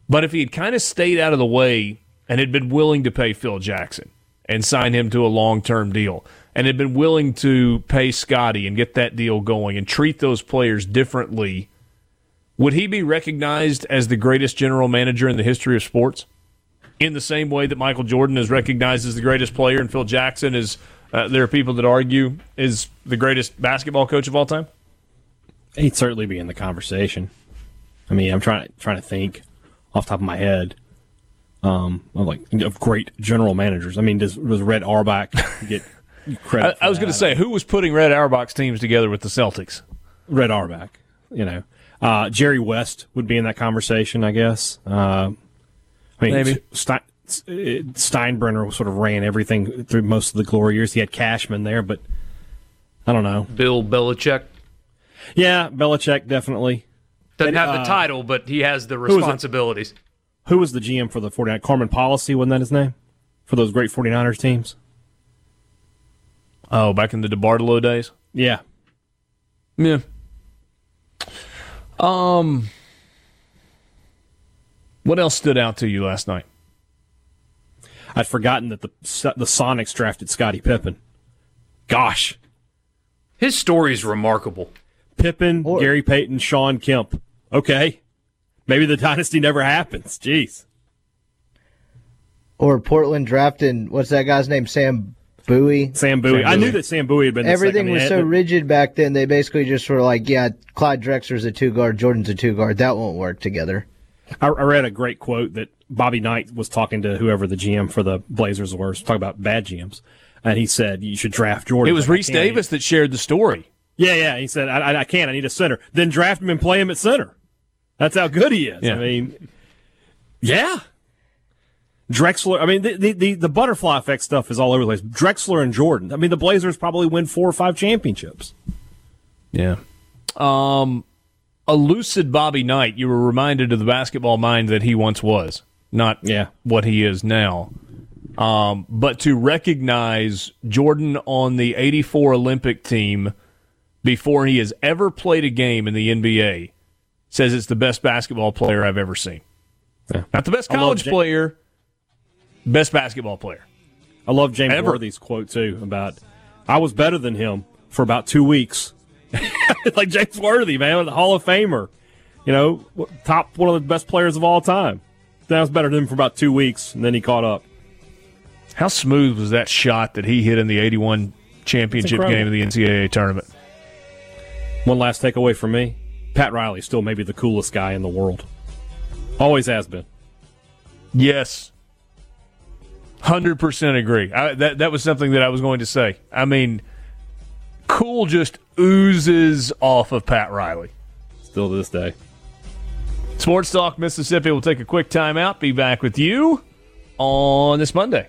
Speaker 3: But if he had kind of stayed out of the way and had been willing to pay Phil Jackson and sign him to a long term deal, and had been willing to pay Scottie and get that deal going and treat those players differently, would he be recognized as the greatest general manager in the history of sports? In the same way that Michael Jordan is recognized as the greatest player and Phil Jackson is, uh, there are people that argue, is the greatest basketball coach of all time?
Speaker 5: He'd certainly be in the conversation. I mean, I'm trying trying to think off the top of my head. Um, of like of great general managers. I mean, does was Red Auerbach get credit?
Speaker 3: I, I was going to say, who was putting Red Auerbach's teams together with the Celtics?
Speaker 5: Red Auerbach. You know, uh, Jerry West would be in that conversation, I guess. Uh, I mean,
Speaker 3: Maybe.
Speaker 5: Stein, Steinbrenner sort of ran everything through most of the glory years. He had Cashman there, but I don't know.
Speaker 4: Bill Belichick
Speaker 5: Yeah, Belichick definitely.
Speaker 4: doesn't
Speaker 5: And,
Speaker 4: have the
Speaker 5: uh,
Speaker 4: title, but he has the
Speaker 5: was it?
Speaker 4: responsibilities.
Speaker 5: Who was the GM for the 49? Carmen Policy, wasn't that his name? For those great 49ers teams?
Speaker 3: Oh, back in the DeBartolo days?
Speaker 5: Yeah.
Speaker 3: Yeah. Um, what else stood out to you last night?
Speaker 5: I'd forgotten that the the Sonics drafted Scottie Pippen. Gosh.
Speaker 4: His story is remarkable.
Speaker 5: Pippen,
Speaker 6: Or-
Speaker 5: Gary Payton, Shawn Kemp. Okay. Maybe the dynasty never happens. Jeez.
Speaker 6: Or Portland drafting what's that guy's name? Sam Bowie.
Speaker 5: Sam Bowie.
Speaker 3: Sam
Speaker 5: I knew that Sam Bowie had been
Speaker 6: Everything
Speaker 5: second.
Speaker 6: was
Speaker 5: Yeah,
Speaker 6: so rigid back then. They basically just were like, "Yeah, Clyde Drexler's a two guard, Jordan's a two guard. That won't work together."
Speaker 5: I, I read a great quote that Bobby Knight was talking to whoever the GM for the Blazers was, talking about bad GMs. And he said, you should draft Jordan.
Speaker 3: It was
Speaker 5: Like, Rece.
Speaker 3: Davis that shared the story.
Speaker 5: Yeah, yeah. He said, I, I, I can't. I need a center. Then draft him and play him at center. That's how good he is.
Speaker 3: Yeah.
Speaker 5: I mean, yeah. Drexler. I mean, the, the, the, the butterfly effect stuff is all over the place. Drexler and Jordan. I mean, the Blazers probably win four or five championships.
Speaker 3: Yeah. Um, a lucid Bobby Knight. You were reminded of the basketball mind that he once was, not
Speaker 5: Yeah.
Speaker 3: what he is now. Um, but to recognize Jordan on the 84 Olympic team before he has ever played a game in the NBA says it's the best basketball player I've ever seen.
Speaker 5: Yeah.
Speaker 3: Not the best college
Speaker 5: Ja-
Speaker 3: player, best basketball player.
Speaker 5: I love James
Speaker 3: Ever.
Speaker 5: Worthy's quote too about I was better than him for about two weeks. like James Worthy, man, the Hall of Famer. You know, top one of the best players of all time. That was better than him for about two weeks, and then he caught up.
Speaker 3: How smooth was that shot that he hit in the 81 championship game of the NCAA tournament?
Speaker 5: One last takeaway from me: Pat Riley still maybe the coolest guy in the world. Always has been.
Speaker 3: Yes. 100% agree. I, that, that was something that I was going to say. I mean, cool just oozes off of Pat Riley.
Speaker 5: Still to this day.
Speaker 3: Sports Talk Mississippi will take a quick timeout. Be back with you on this Monday.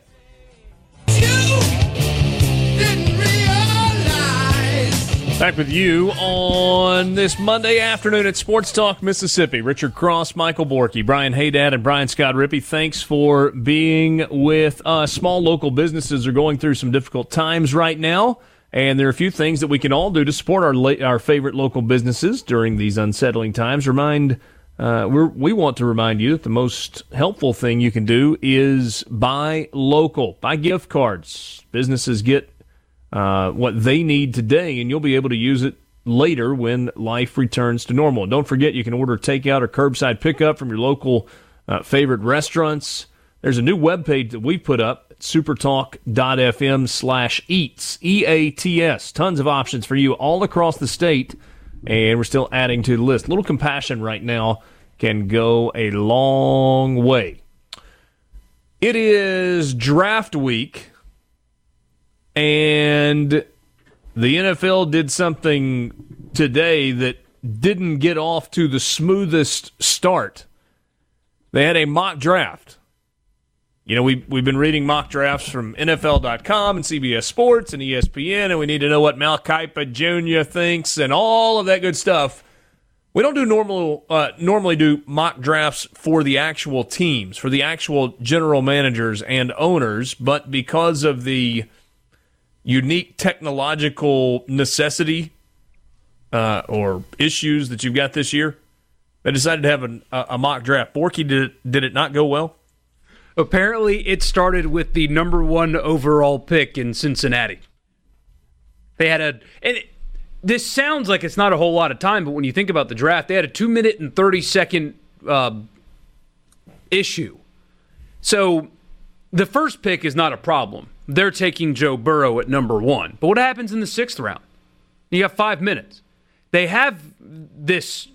Speaker 3: Back with you on this Monday afternoon at Sports Talk Mississippi. Richard Cross, Michael Borky, Brian Haydad, and Brian Scott Rippey. Thanks for being with us. Small local businesses are going through some difficult times right now, and there are a few things that we can all do to support our la- our favorite local businesses during these unsettling times. Remind uh, we want to remind you that the most helpful thing you can do is buy local, buy gift cards. Businesses get uh, what they need today, and you'll be able to use it later when life returns to normal. And don't forget, you can order takeout or curbside pickup from your local uh, favorite restaurants. There's a new webpage that we've put up at supertalk.fm slash eats, E-A-T-S. Tons of options for you all across the state, and we're still adding to the list. A little compassion right now can go a long way. It is draft week and the NFL did something today that didn't get off to the smoothest start. They had a mock draft. You know, we, we've been reading mock drafts from NFL.com and CBS Sports and ESPN, and we need to know what Mel Kiper Jr. thinks and all of that good stuff. We don't do normal uh, normally do mock drafts for the actual teams, for the actual general managers and owners, but because of the unique technological necessity uh, or issues that you've got this year, they decided to have an, a, a mock draft. Borky, did it, did it not go well?
Speaker 4: Apparently, it started with the number one overall pick in Cincinnati. They had a, and it, this sounds like it's not a whole lot of time, but when you think about the draft, they had a two minute and thirty second uh, issue. So the first pick is not a problem. They're taking Joe Burrow at number one. But what happens in the sixth round? You got five minutes. They have this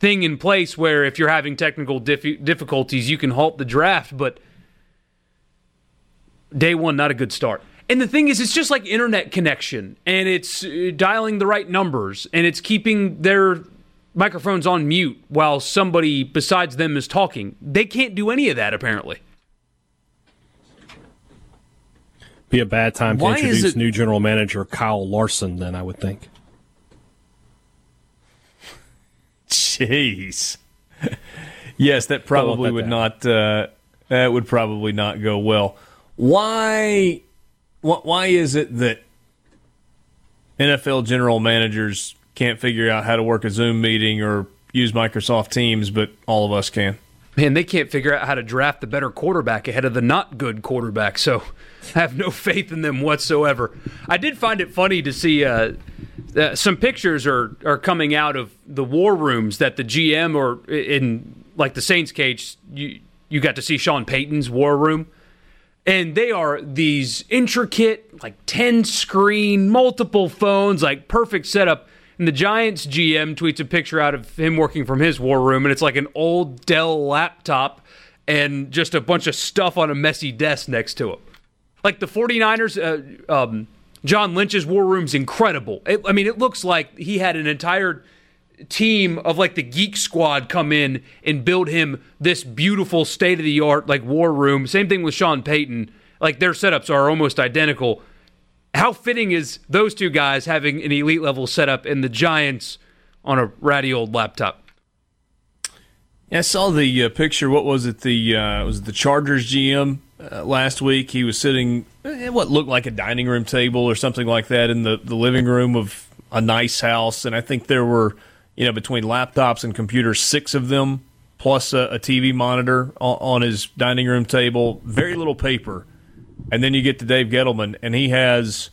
Speaker 4: thing in place where if you're having technical dif- difficulties, you can halt the draft, but day one, not a good start. And the thing is, it's just like internet connection, and it's uh, dialing the right numbers, and it's keeping their microphones on mute while somebody besides them is talking. They can't do any of that, apparently.
Speaker 5: Be a bad time to
Speaker 3: Why
Speaker 5: introduce
Speaker 3: it-
Speaker 5: new general manager Kyle Larson. Then I would think.
Speaker 3: Jeez. yes, that probably
Speaker 5: that
Speaker 3: would
Speaker 5: down.
Speaker 3: not. Uh, that would probably not go well. Why? What? Why is it that NFL general managers can't figure out how to work a Zoom meeting or use Microsoft Teams, but all of us can?
Speaker 4: Man, they can't figure out how to draft the better quarterback ahead of the not good quarterback, so I have no faith in them whatsoever. I did find it funny to see uh, uh, some pictures are, are coming out of the war rooms that the GM or in like the Saints cage, you, you got to see Sean Payton's war room. And they are these intricate, like 10 screen, multiple phones, like perfect setup. And the Giants GM tweets a picture out of him working from his war room, and it's like an old Dell laptop and just a bunch of stuff on a messy desk next to him. Like the 49ers, uh, um, John Lynch's war room's incredible. It, I mean, it looks like he had an entire team of like the Geek Squad come in and build him this beautiful state of the art like war room. Same thing with Sean Payton. Like their setups are almost identical. How fitting is those two guys having an elite level setup and the Giants on a ratty old laptop?
Speaker 3: Yeah, I saw the uh, picture. What was it? The uh, was it the Chargers GM uh, last week? He was sitting at what looked like a dining room table or something like that in the, the living room of a nice house, and I think there were you know between laptops and computers, six of them plus a, a TV monitor on, on his dining room table. Very little paper, and then you get to Dave Gettleman, and he has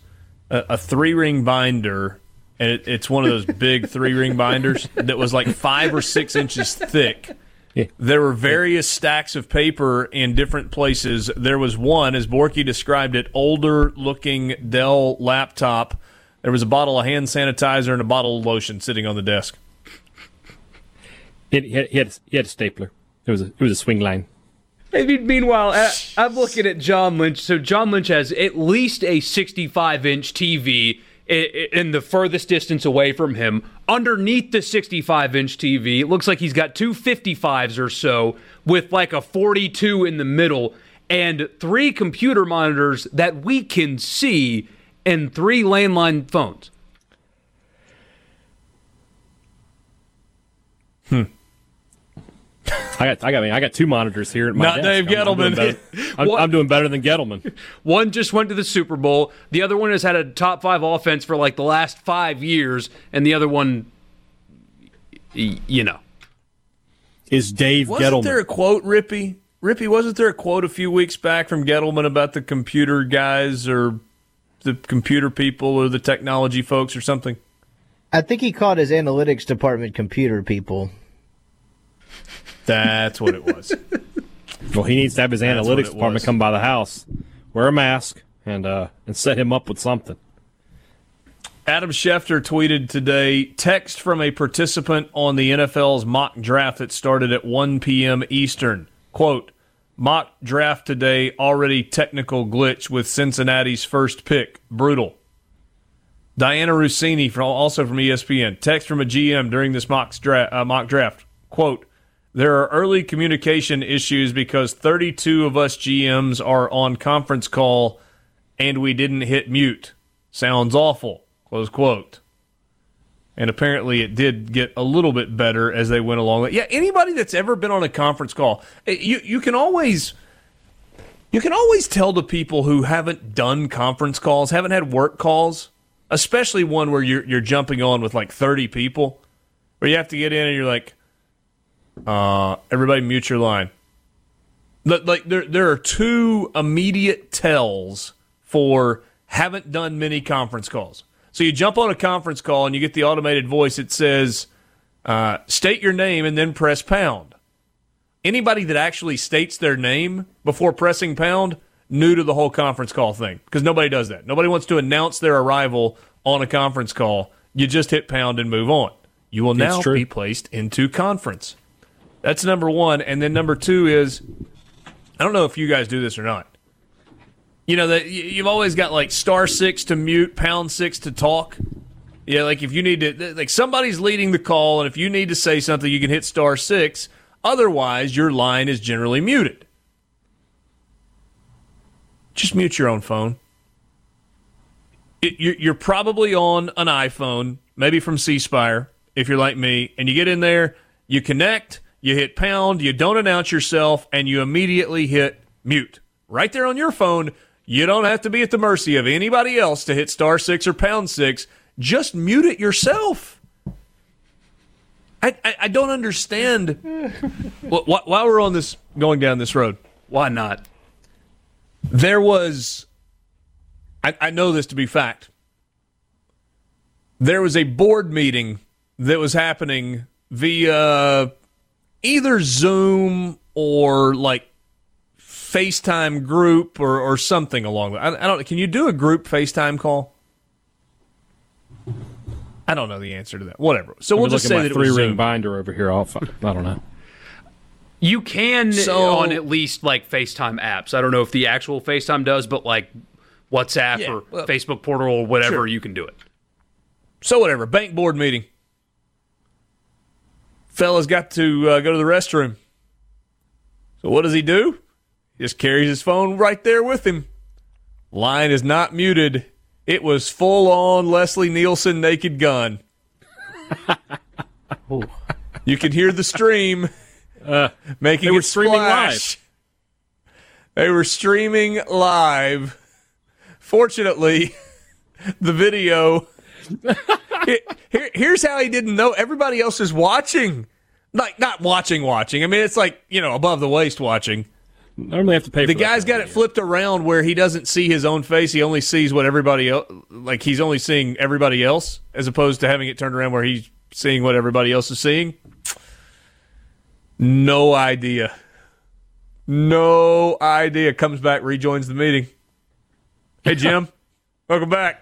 Speaker 3: a, a three ring binder, and it, it's one of those big three ring binders that was like five or six inches thick.
Speaker 5: Yeah.
Speaker 3: There were various stacks of paper in different places. There was one, as Borky described it, older looking Dell laptop. There was a bottle of hand sanitizer and a bottle of lotion sitting on the desk.
Speaker 5: He, he, had, he, had, he had a stapler. It was a, it was a Swingline.
Speaker 4: Maybe, meanwhile, I, I'm looking at John Lynch. So John Lynch has at least a 65 inch TV in the furthest distance away from him. Underneath the 65 inch TV, it looks like he's got two 55s or so with like a 42 in the middle and three computer monitors that we can see and three landline phones.
Speaker 3: Hmm.
Speaker 5: I got, I got, I, mean, I got two monitors here at my
Speaker 3: Not
Speaker 5: desk.
Speaker 3: Dave
Speaker 5: I'm, I'm doing
Speaker 3: Gettleman.
Speaker 5: better- I'm, I'm doing better than Gettleman.
Speaker 4: One just went to the Super Bowl. The other one has had a top five offense for like the last five years, and the other one, you know.
Speaker 5: Is Dave
Speaker 3: Wasn't
Speaker 5: Gettleman?
Speaker 3: there a quote, Rippey? Rippey, wasn't there a quote a few weeks back from Gettleman about the computer guys or the computer people or the technology folks or something?
Speaker 6: I think he called his analytics department computer people.
Speaker 3: That's what it was.
Speaker 5: well, he needs to have his
Speaker 3: That's
Speaker 5: analytics department
Speaker 3: was.
Speaker 5: come by the house, wear a mask, and uh, and set him up with something.
Speaker 3: Adam Schefter tweeted today text from a participant on the NFL's mock draft that started at 1 p.m. Eastern. Quote, mock draft today, already technical glitch with Cincinnati's first pick. Brutal. Dianna Russini, from, also from ESPN, text from a GM during this mock, dra- uh, mock draft. Quote, there are early communication issues because 32 of us GMs are on conference call and we didn't hit mute. Sounds awful. Close quote. And apparently it did get a little bit better as they went along. Yeah, anybody that's ever been on a conference call, eh, you you can always you can always tell the people who haven't done conference calls, haven't had work calls, especially one where you're you're jumping on with like 30 people, where you have to get in and you're like, uh, everybody mute your line. Like like, there there are two immediate tells for haven't done many conference calls. So you jump on a conference call and you get the automated voice. It says, uh, "State your name and then press pound." Anybody that actually states their name before pressing pound, new to the whole conference call thing because nobody does that. Nobody wants to announce their arrival on a conference call. You just hit pound and move on. You will now be placed into conference. That's number one, and then number two is, I don't know if you guys do this or not you know that you've always got like star six to mute, pound six to talk. Yeah, like if you need to, like somebody's leading the call, and if you need to say something, you can hit star six. Otherwise, your line is generally muted. Just mute your own phone. It, you're, probably on an iPhone, maybe from C Spire, if you're like me, and you get in there, you connect, you hit pound, you don't announce yourself, and you immediately hit mute. Right there on your phone, you don't have to be at the mercy of anybody else to hit star six or pound six. Just mute it yourself. I, I, I don't understand. Wh- wh- While we're on this, going down this road,
Speaker 4: Why not?
Speaker 3: there was I, I know this to be fact there was a board meeting that was happening via either zoom or like facetime group or, or something along that I, I don't can you do a group facetime call i don't know the answer to that whatever so we'll just
Speaker 5: looking
Speaker 3: say
Speaker 5: at
Speaker 3: that
Speaker 5: my
Speaker 3: it was
Speaker 5: three ring
Speaker 3: Zoom.
Speaker 5: binder over here. I'll, fi- I don't know.
Speaker 4: You can
Speaker 3: So-
Speaker 4: on at least like FaceTime apps. I don't know if the actual FaceTime does, but like WhatsApp
Speaker 3: Yeah,
Speaker 4: or
Speaker 3: well-
Speaker 4: Facebook portal or whatever,
Speaker 3: Sure.
Speaker 4: you can do it.
Speaker 3: So whatever, bank board meeting. Fella's got to uh, go to the restroom. So what does he do? He just carries his phone right there with him. Line is not muted. It was full on Leslie Nielsen naked gun. you could hear the stream making
Speaker 5: they were
Speaker 3: it
Speaker 5: streaming
Speaker 3: splash. They were streaming live. Fortunately, the video here, here- here's how he didn't know everybody else is watching. Like not watching watching. I mean it's like, you know, above the waist watching.
Speaker 5: Normally have to pay.
Speaker 3: The guy's got it flipped around where he doesn't see his own face. He only sees what everybody else, like he's only seeing everybody else, as opposed to having it turned around where he's seeing what everybody else is seeing. No idea. No idea. Comes back, rejoins the meeting. Hey, Jim. welcome back.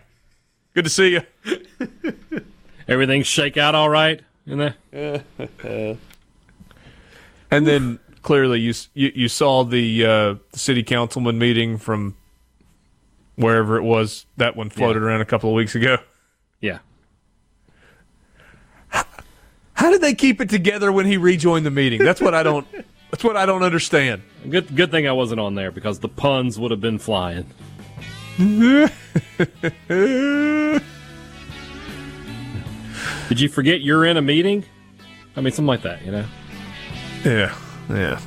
Speaker 3: Good to see you.
Speaker 5: Everything shake out all right in there.
Speaker 3: and then clearly you you, you saw the, uh, city councilman meeting from wherever it was. That one floated yeah. around a couple of weeks ago.
Speaker 5: Yeah.
Speaker 3: How did they keep it together when he rejoined the meeting? That's what I don't. that's what I don't understand.
Speaker 5: Good, good thing I wasn't on there because the puns would have been flying. Did you forget you're in a meeting? I mean, something like that, you know.
Speaker 3: Yeah, yeah.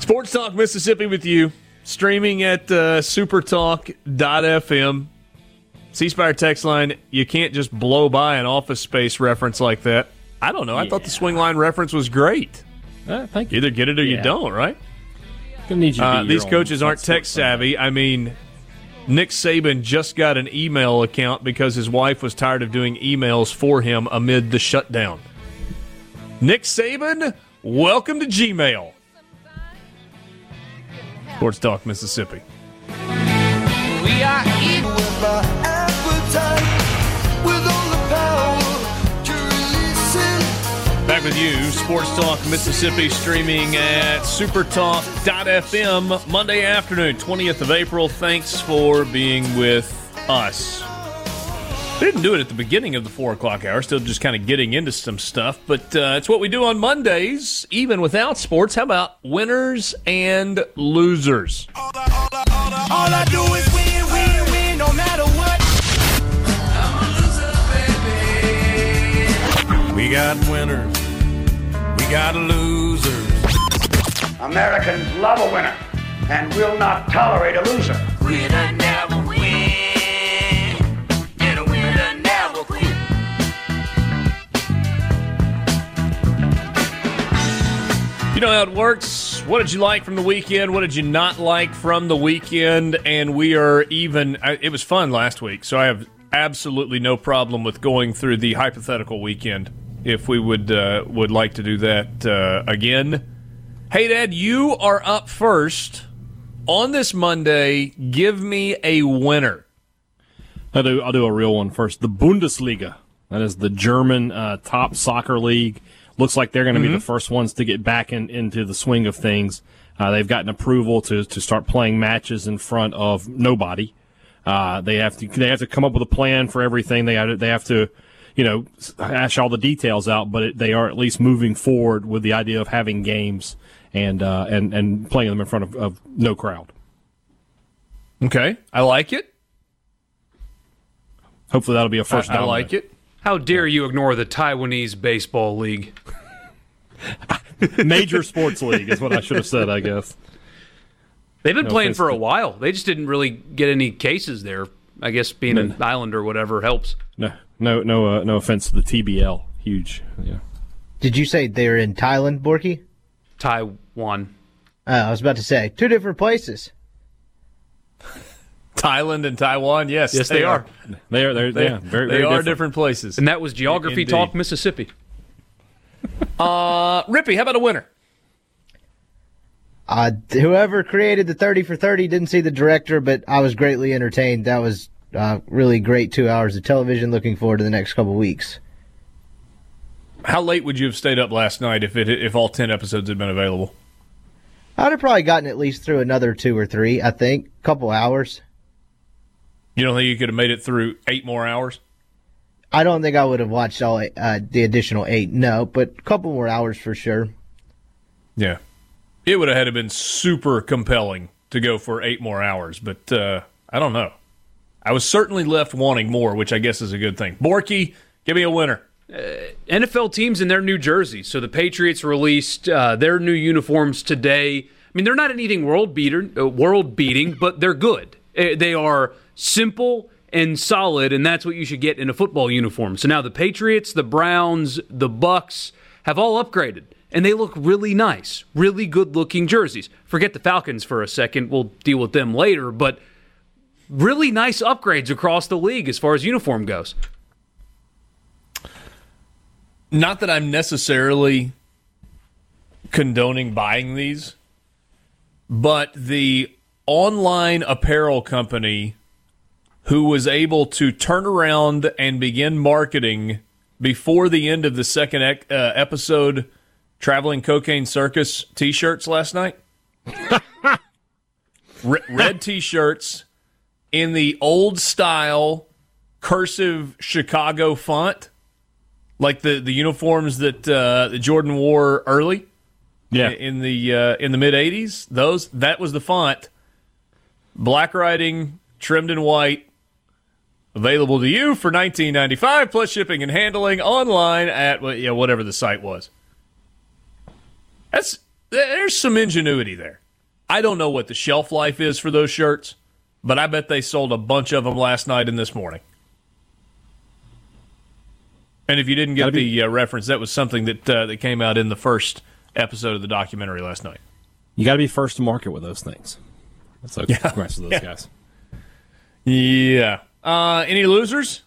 Speaker 3: Sports Talk Mississippi with you, streaming at uh, supertalk.fm. C Spire text line, you can't just blow by an office space reference like that. I don't know. I thought the Swingline reference was great.
Speaker 5: Uh, thank you.
Speaker 3: Either get it or yeah. you don't, right?
Speaker 5: You uh,
Speaker 3: these coaches aren't tech savvy. I mean, Nick Saban just got an email account because his wife was tired of doing emails for him amid the shutdown. Nick Saban, welcome to Gmail. Sports Talk, Mississippi. With you, Sports Talk Mississippi, streaming at supertalk.fm Monday afternoon, 20th of April. Thanks for being with us. We didn't do it at the beginning of the 4 o'clock hour, still just kind of getting into some stuff, but uh, it's what we do on Mondays, even without sports. How about winners and losers? All I, all I, all I, do is win, win, win, no matter what.
Speaker 7: Loser, we got winners got losers.
Speaker 8: Americans love a winner and will not tolerate a loser. Winner never win. And a winner never quit.
Speaker 3: You know how it works. What did you like from the weekend? What did you not like from the weekend? And we are even. Uh, it was fun last week, so I have absolutely no problem with going through the hypothetical weekend if we would uh, would like to do that uh, again. Haydad, you are up first on this Monday. Give me a winner.
Speaker 5: I'll do, I'll do a real one first. The Bundesliga. That is the German uh, top soccer league. Looks like they're going to mm-hmm. be the first ones to get back in, into the swing of things. Uh, they've gotten approval to, to start playing matches in front of nobody. Uh, they have to they have to come up with a plan for everything. They have to, they have to you know, hash all the details out, but it, they are at least moving forward with the idea of having games and uh, and and playing them in front of, of no crowd.
Speaker 3: Okay, I like it.
Speaker 5: Hopefully, that'll be a first.
Speaker 3: I, I like it.
Speaker 4: How dare you ignore the Taiwanese baseball league?
Speaker 5: Major sports league is what I should have said. I guess
Speaker 4: they've been no playing for a while. They just didn't really get any cases there. I guess being no. an island or whatever helps.
Speaker 5: No, no, no, uh, no offense to the TBL. Huge. Yeah.
Speaker 6: Did you say they're in Thailand, Borky?
Speaker 4: Taiwan.
Speaker 6: Uh, I was about to say two different places.
Speaker 3: Thailand and Taiwan, yes,
Speaker 4: yes, they, they are. are.
Speaker 5: They are. They're, they, yeah, very,
Speaker 3: they
Speaker 5: very
Speaker 3: are
Speaker 5: different.
Speaker 3: different. places.
Speaker 4: And that was geography Indeed. talk, Mississippi.
Speaker 3: uh, Rippey, how about a winner?
Speaker 6: Uh, whoever created the 30 for 30 didn't see the director, but I was greatly entertained. That was uh, really great two hours of television. Looking forward to the next couple weeks.
Speaker 3: How late would you have stayed up last night if it if all ten episodes had been available?
Speaker 6: I'd have probably gotten at least through another two or three. I think a couple hours.
Speaker 3: You don't think you could have made it through eight more hours?
Speaker 6: I don't think I would have watched all uh, the additional eight. No, but a couple more hours for sure.
Speaker 3: Yeah, it would have had to been super compelling to go for eight more hours, but uh, I don't know. I was certainly left wanting more, which I guess is a good thing. Borky, give me a winner.
Speaker 4: Uh, NFL teams in their new jerseys. So the Patriots released uh, their new uniforms today. I mean, they're not anything world beater, uh, world beating, but they're good. Uh, they are simple and solid, and that's what you should get in a football uniform. So now the Patriots, the Browns, the Bucs have all upgraded. and they look really nice, really good looking jerseys. Forget the Falcons for a second. We'll deal with them later, but really nice upgrades across the league as far as uniform goes.
Speaker 3: Not that I'm necessarily condoning buying these, but the online apparel company who was able to turn around and begin marketing before the end of the second uh, episode traveling cocaine circus t-shirts last night red t-shirts in the old style cursive chicago font like the, the uniforms that uh, that jordan wore early?
Speaker 5: Yeah.
Speaker 3: in the uh, in the mid 80s those that was the font. Black writing trimmed in white available to you for 19.95 plus shipping and handling online at you know, whatever the site was. That's there's some ingenuity there. I don't know what the shelf life is for those shirts but i bet they sold a bunch of them last night and this morning and if you didn't get the uh, reference that was something that uh, that came out in the first episode of the documentary last night
Speaker 5: you got to be first to market with those things so yeah. congrats to those
Speaker 3: yeah.
Speaker 5: guys
Speaker 3: yeah uh, any losers?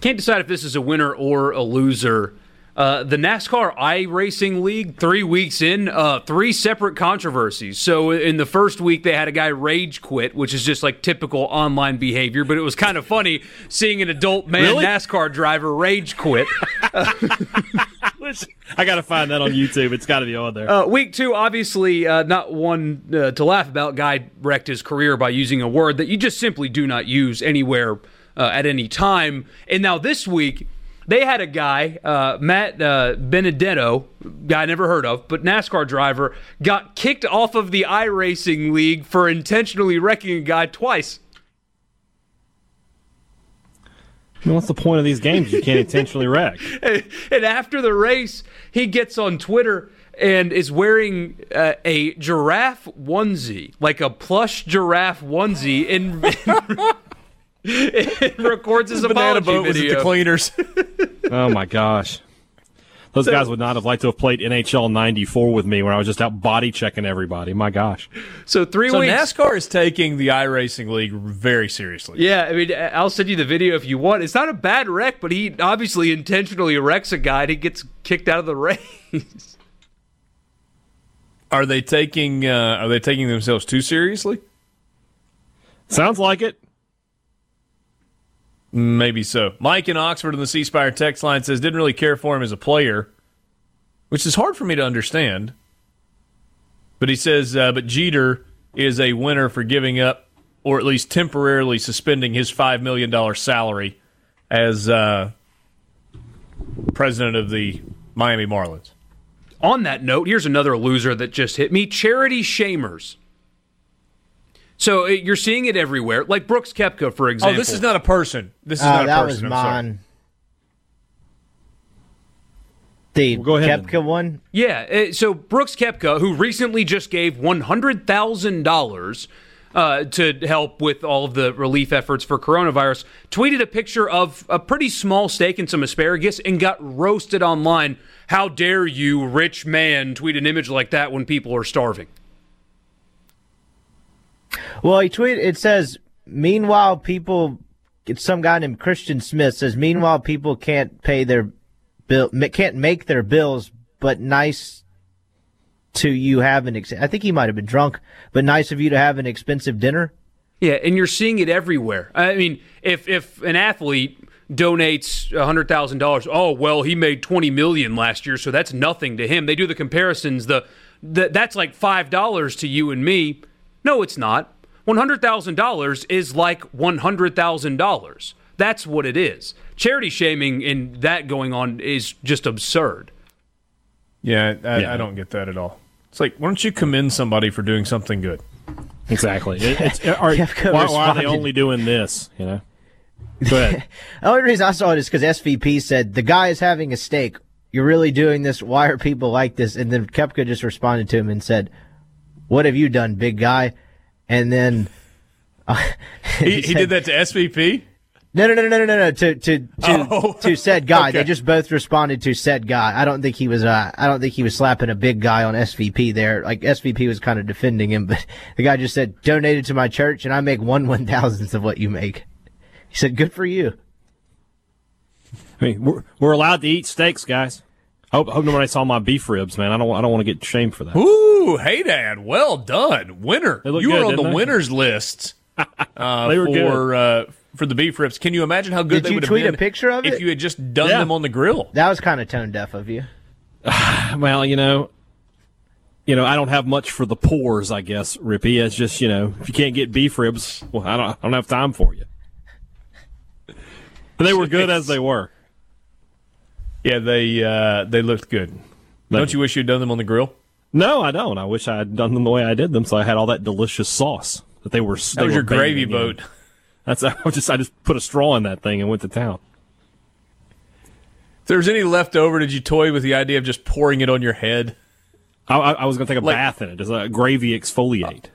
Speaker 4: Can't decide if this is a winner or a loser. Uh, the NASCAR iRacing League, three weeks in, uh, three separate controversies. So in the first week, they had a guy rage quit, which is just like typical online behavior. But it was kind of funny seeing an adult man
Speaker 5: really?
Speaker 4: NASCAR driver rage quit.
Speaker 5: I got to find that on YouTube. It's got to be on there.
Speaker 4: Uh, week two, obviously, uh, not one uh, to laugh about. Guy wrecked his career by using a word that you just simply do not use anywhere uh, at any time. And now this week, they had a guy, uh, Matt uh, Benedetto, guy I never heard of, but NASCAR driver, got kicked off of the iRacing league for intentionally wrecking a guy twice.
Speaker 5: I mean, what's the point of these games? You can't intentionally wreck.
Speaker 4: and after the race, he gets on Twitter and is wearing uh, a giraffe onesie, like a plush giraffe onesie, and, it records his
Speaker 3: banana boat
Speaker 4: video.
Speaker 3: was at the cleaners.
Speaker 5: oh my gosh. Those so, guys would not have liked to have played NHL '94 with me, when I was just out body checking everybody. My gosh!
Speaker 4: So three
Speaker 3: so
Speaker 4: weeks.
Speaker 3: NASCAR is taking the iRacing League very seriously.
Speaker 4: Yeah, I mean, I'll send you the video if you want. It's not a bad wreck, but he obviously intentionally wrecks a guy and he gets kicked out of the race.
Speaker 3: Are they taking? Uh, are they taking themselves too seriously?
Speaker 5: Sounds like it.
Speaker 3: Maybe so. Mike in Oxford on the C Spire text line says didn't really care for him as a player, which is hard for me to understand. But he says, uh, but Jeter is a winner for giving up, or at least temporarily suspending his five million dollar salary as uh, president of the Miami Marlins.
Speaker 4: On that note, here's another loser that just hit me: charity shamers. So uh, you're seeing it everywhere, like Brooks Koepka, for example.
Speaker 3: Oh, this is not a person. This is
Speaker 6: uh,
Speaker 3: not a
Speaker 6: that
Speaker 3: person.
Speaker 6: was
Speaker 3: I'm
Speaker 6: mine. The
Speaker 5: well, go ahead
Speaker 6: Koepka
Speaker 5: then.
Speaker 6: one.
Speaker 4: Yeah. uh, So Brooks Koepka, who recently just gave one hundred thousand dollars. Uh, to help with all of the relief efforts for coronavirus, tweeted a picture of a pretty small steak and some asparagus and got roasted online. How dare you, rich man, tweet an image like that when people are starving?
Speaker 6: Well, he tweeted. It says, "Meanwhile, people." It's some guy named Christian Smith says. Meanwhile, people can't pay their bill, can't make their bills, but nice to you have an. Ex- I think he might have been drunk, but nice of you to have an expensive dinner.
Speaker 4: Yeah, and you're seeing it everywhere. I mean, if if an athlete donates hundred thousand dollars, oh well, he made twenty million last year, so that's nothing to him. They do the comparisons. The, the that's like five dollars to you and me. No, it's not. $100,000 is like $100,000. That's what it is. Charity shaming and that going on is just absurd.
Speaker 3: Yeah, I,
Speaker 5: Yeah.
Speaker 3: I don't get that at all. It's like, why don't you commend somebody for doing something good?
Speaker 5: Exactly. It, it's, are,
Speaker 6: Koepka
Speaker 5: why, why are they only doing this? You know. Go.
Speaker 6: The only reason I saw it is because SVP said the guy is having a steak. You're really doing this. Why are people like this? And then Koepka just responded to him and said, "What have you done, big guy?" And then uh,
Speaker 3: He, he
Speaker 6: said-
Speaker 3: did that to SVP.
Speaker 6: No, no, no, no, no, no, no. To to to
Speaker 3: Oh.
Speaker 6: to said guy.
Speaker 3: Okay.
Speaker 6: They just both responded to said guy. I don't think he was. Uh, I don't think he was slapping a big guy on SVP there. Like SVP was kind of defending him, but the guy just said donated to my church, and I make one one thousandth of what you make. He said, "Good for you."
Speaker 5: I mean, we're, we're allowed to eat steaks, guys. Hope, hope nobody saw my beef ribs, man. I don't I don't want to get shamed for that.
Speaker 3: Ooh, hey, Dad. Well done. Winner. You
Speaker 5: good,
Speaker 3: were on the
Speaker 5: they?
Speaker 3: winners list uh,
Speaker 5: They were
Speaker 3: for uh, for the beef ribs. Can you imagine how good
Speaker 6: Did
Speaker 3: they would have
Speaker 6: tweet a picture of
Speaker 3: if you had just done
Speaker 5: Yeah.
Speaker 3: them on the grill?
Speaker 6: That was kind of tone deaf of you.
Speaker 5: Well, you know, you know, I don't have much for the pores, I guess, Rippey. It's just you know, if you can't get beef ribs, well, I don't I don't have time for you. But they were good as they were.
Speaker 3: Yeah, they uh, they looked good. Don't you wish you'd done them on the grill?
Speaker 5: No, I don't. I wish I had done them the way I did them, so I had all that delicious sauce that they were.
Speaker 3: That was your gravy boat.
Speaker 5: That's I just I just put a straw in that thing and went to town.
Speaker 3: If there was any left over, did you toy with the idea of just pouring it on your head?
Speaker 5: I, I, I was going to take a
Speaker 3: Like-
Speaker 5: bath in it as a gravy exfoliate.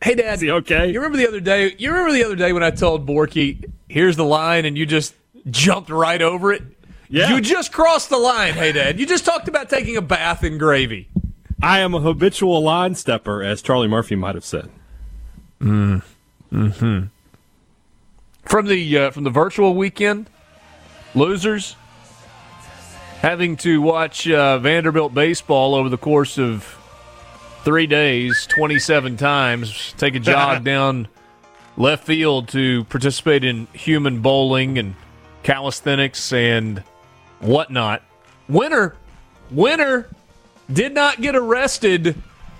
Speaker 3: Haydad.
Speaker 5: Is he okay?
Speaker 3: You remember the other day? You remember the other day when I told Borky, "Here's the line," and you just jumped right over it.
Speaker 5: Yeah.
Speaker 3: You just crossed the line. Haydad. You just talked about taking a bath in gravy.
Speaker 5: I am a habitual line stepper, as Charlie Murphy might have said. Mm. Hmm.
Speaker 3: from the uh, from the virtual weekend, losers having to watch uh, Vanderbilt baseball over the course of three days, twenty seven times, take a jog down left field to participate in human bowling and calisthenics and whatnot. Winner, winner, did not get arrested,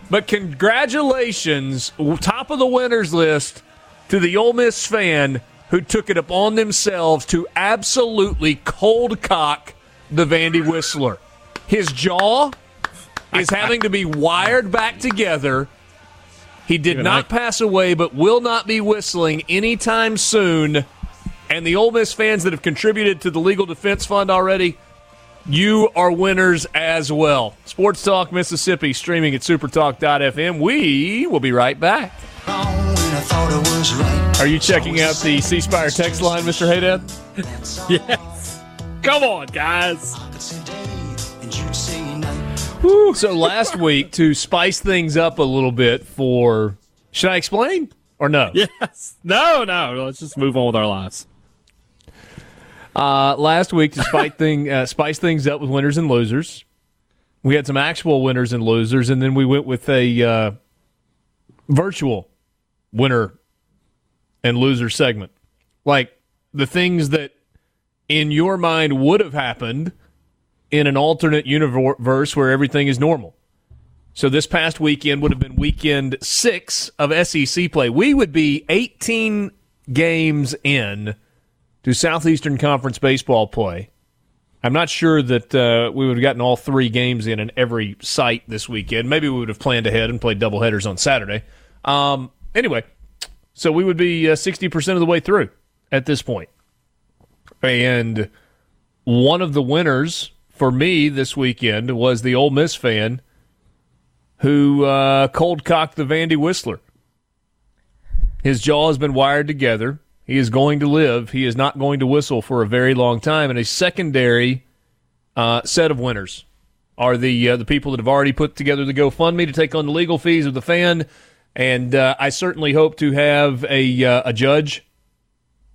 Speaker 3: but congratulations, top of the winners list to the Ole Miss fan who took it upon themselves to absolutely cold cock the Vandy Whistler. His jaw is having to be wired back together. He did
Speaker 5: Even
Speaker 3: not
Speaker 5: I-
Speaker 3: pass away, but will not be whistling anytime soon. And the Ole Miss fans that have contributed to the legal defense fund already, you are winners as well. Sports Talk Mississippi streaming at supertalk.fm. We will be right back. Are you checking out the C Spire text line, Mr. Haydad?
Speaker 5: Yes. Come on, guys.
Speaker 3: So last week, to spice things up a little bit for. Should I explain or no?
Speaker 5: Yes. No, no. Let's just move on with our lives.
Speaker 3: Uh, last week, to spice, thing, uh, spice things up with winners and losers, we had some actual winners and losers, and then we went with a uh, virtual winner and loser segment. Like the things that in your mind would have happened in an alternate universe where everything is normal. So this past weekend would have been weekend six of SEC play. We would be 18 games in to Southeastern Conference baseball play. I'm not sure that uh, we would have gotten all three games in in every site this weekend. Maybe we would have planned ahead and played doubleheaders on Saturday. Um, anyway, so we would be uh, 60% of the way through at this point. And one of the winners for me this weekend was the Ole Miss fan who uh, cold cocked the Vandy Whistler. His jaw has been wired together. He is going to live. He is not going to whistle for a very long time. And a secondary uh, set of winners are the uh, the people that have already put together the GoFundMe to take on the legal fees of the fan. And uh, I certainly hope to have a uh, a judge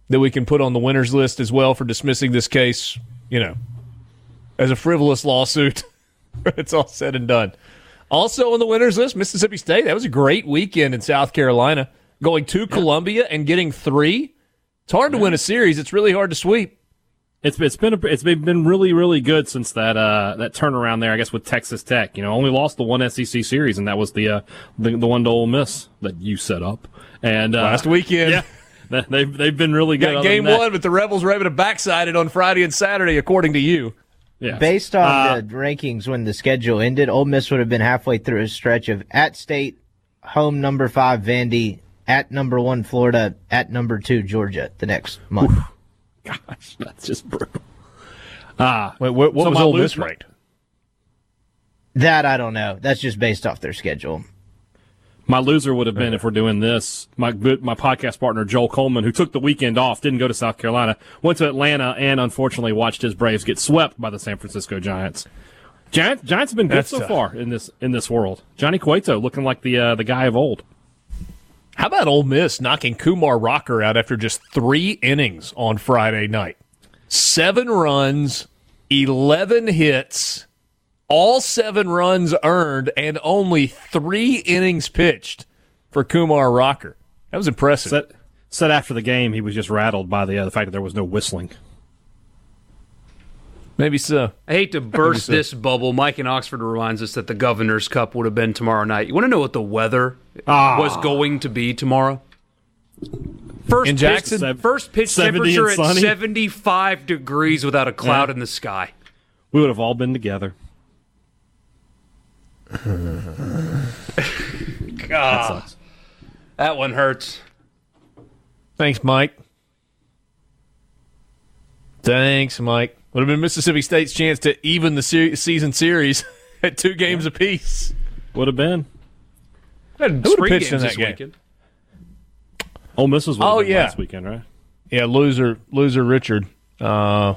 Speaker 3: that we can put on the winners list as well for dismissing this case. You know, as a frivolous lawsuit. it's all said and done. Also on the winners list, Mississippi State. That was a great weekend in South Carolina. Going to Columbia and getting three. It's hard to win a series. It's really hard to sweep.
Speaker 5: It's it's been a, it's been really really good since that uh that turnaround there. I guess with Texas Tech, you know, only lost the one SEC series, and that was the uh the, the one to Ole Miss that you set up. And uh,
Speaker 3: Last weekend.
Speaker 5: yeah, they- they've they've been really good.
Speaker 3: Got game one, but the Rebels were able to backside it on Friday and Saturday, according to you.
Speaker 5: Yeah.
Speaker 6: Based on
Speaker 5: Uh,
Speaker 6: the rankings when the schedule ended, Ole Miss would have been halfway through a stretch of at State, home number five Vandy, at number one Florida, at number two Georgia the next month.
Speaker 5: Gosh, that's just brutal. Ah,
Speaker 3: Wait, what, what
Speaker 5: So
Speaker 3: was
Speaker 5: my
Speaker 3: Ole
Speaker 5: lose-
Speaker 3: Miss ranked?
Speaker 6: That I don't know. That's just based off their schedule.
Speaker 5: My loser would have been if we're doing this. My my podcast partner Joel Coleman, who took the weekend off, didn't go to South Carolina, went to Atlanta, and unfortunately watched his Braves get swept by the San Francisco Giants. Giants, Giants have been good
Speaker 3: That's
Speaker 5: so
Speaker 3: tough.
Speaker 5: far in this in this world. Johnny Cueto looking like the uh, the guy of old.
Speaker 3: How about Ole Miss knocking Kumar Rocker out after just three innings on Friday night? Seven runs, 11 hits, all seven runs earned, and only three innings pitched for Kumar Rocker. That was impressive.
Speaker 5: Said, said after the game he was just rattled by the uh, the fact that there was no whistling.
Speaker 3: Maybe so.
Speaker 4: I hate to burst
Speaker 3: so.
Speaker 4: this bubble. Mike in Oxford reminds us that the Governor's Cup would have been tomorrow night. You want to know what the weather
Speaker 5: Ah.
Speaker 4: was going to be tomorrow? First
Speaker 3: In
Speaker 4: pitch-
Speaker 3: Jackson?
Speaker 5: Sev-
Speaker 4: first pitch temperature at 75 degrees without a cloud
Speaker 5: Yeah.
Speaker 4: in the sky.
Speaker 5: We would have all been together. that sucks.
Speaker 4: That one hurts.
Speaker 3: Thanks, Mike. Thanks, Mike. Would have been Mississippi State's chance to even the se- season series at two games apiece.
Speaker 5: Would have been.
Speaker 4: Had
Speaker 3: would've pitched in that game?
Speaker 4: weekend.
Speaker 5: Ole Miss was
Speaker 3: Oh, yeah.
Speaker 5: last weekend, right?
Speaker 3: Yeah, loser, loser Richard. Uh,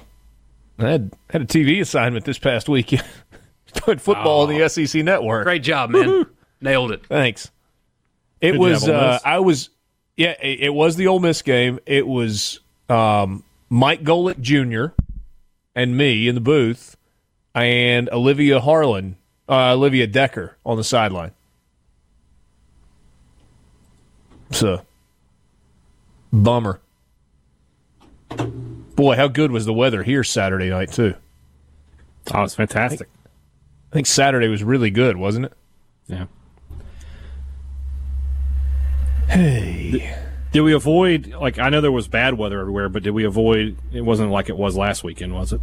Speaker 3: had had a TV assignment this past weekend. Playing football on the SEC network.
Speaker 4: Great job, man. Nailed it.
Speaker 3: Thanks. It
Speaker 5: Good
Speaker 3: was. Uh, I was. Yeah, it, it was the Ole Miss game. It was um, Mike Golic Jr. and me in the booth, and Olivia Harlan, uh, Olivia Dekker on the sideline. So, bummer. Boy, how good was the weather here Saturday night too?
Speaker 5: Oh, it's fantastic.
Speaker 3: I think Saturday was really good, wasn't it?
Speaker 5: Yeah.
Speaker 3: Hey,
Speaker 5: Did we avoid like I know there was bad weather everywhere, but did we avoid it wasn't like it was last weekend, was it?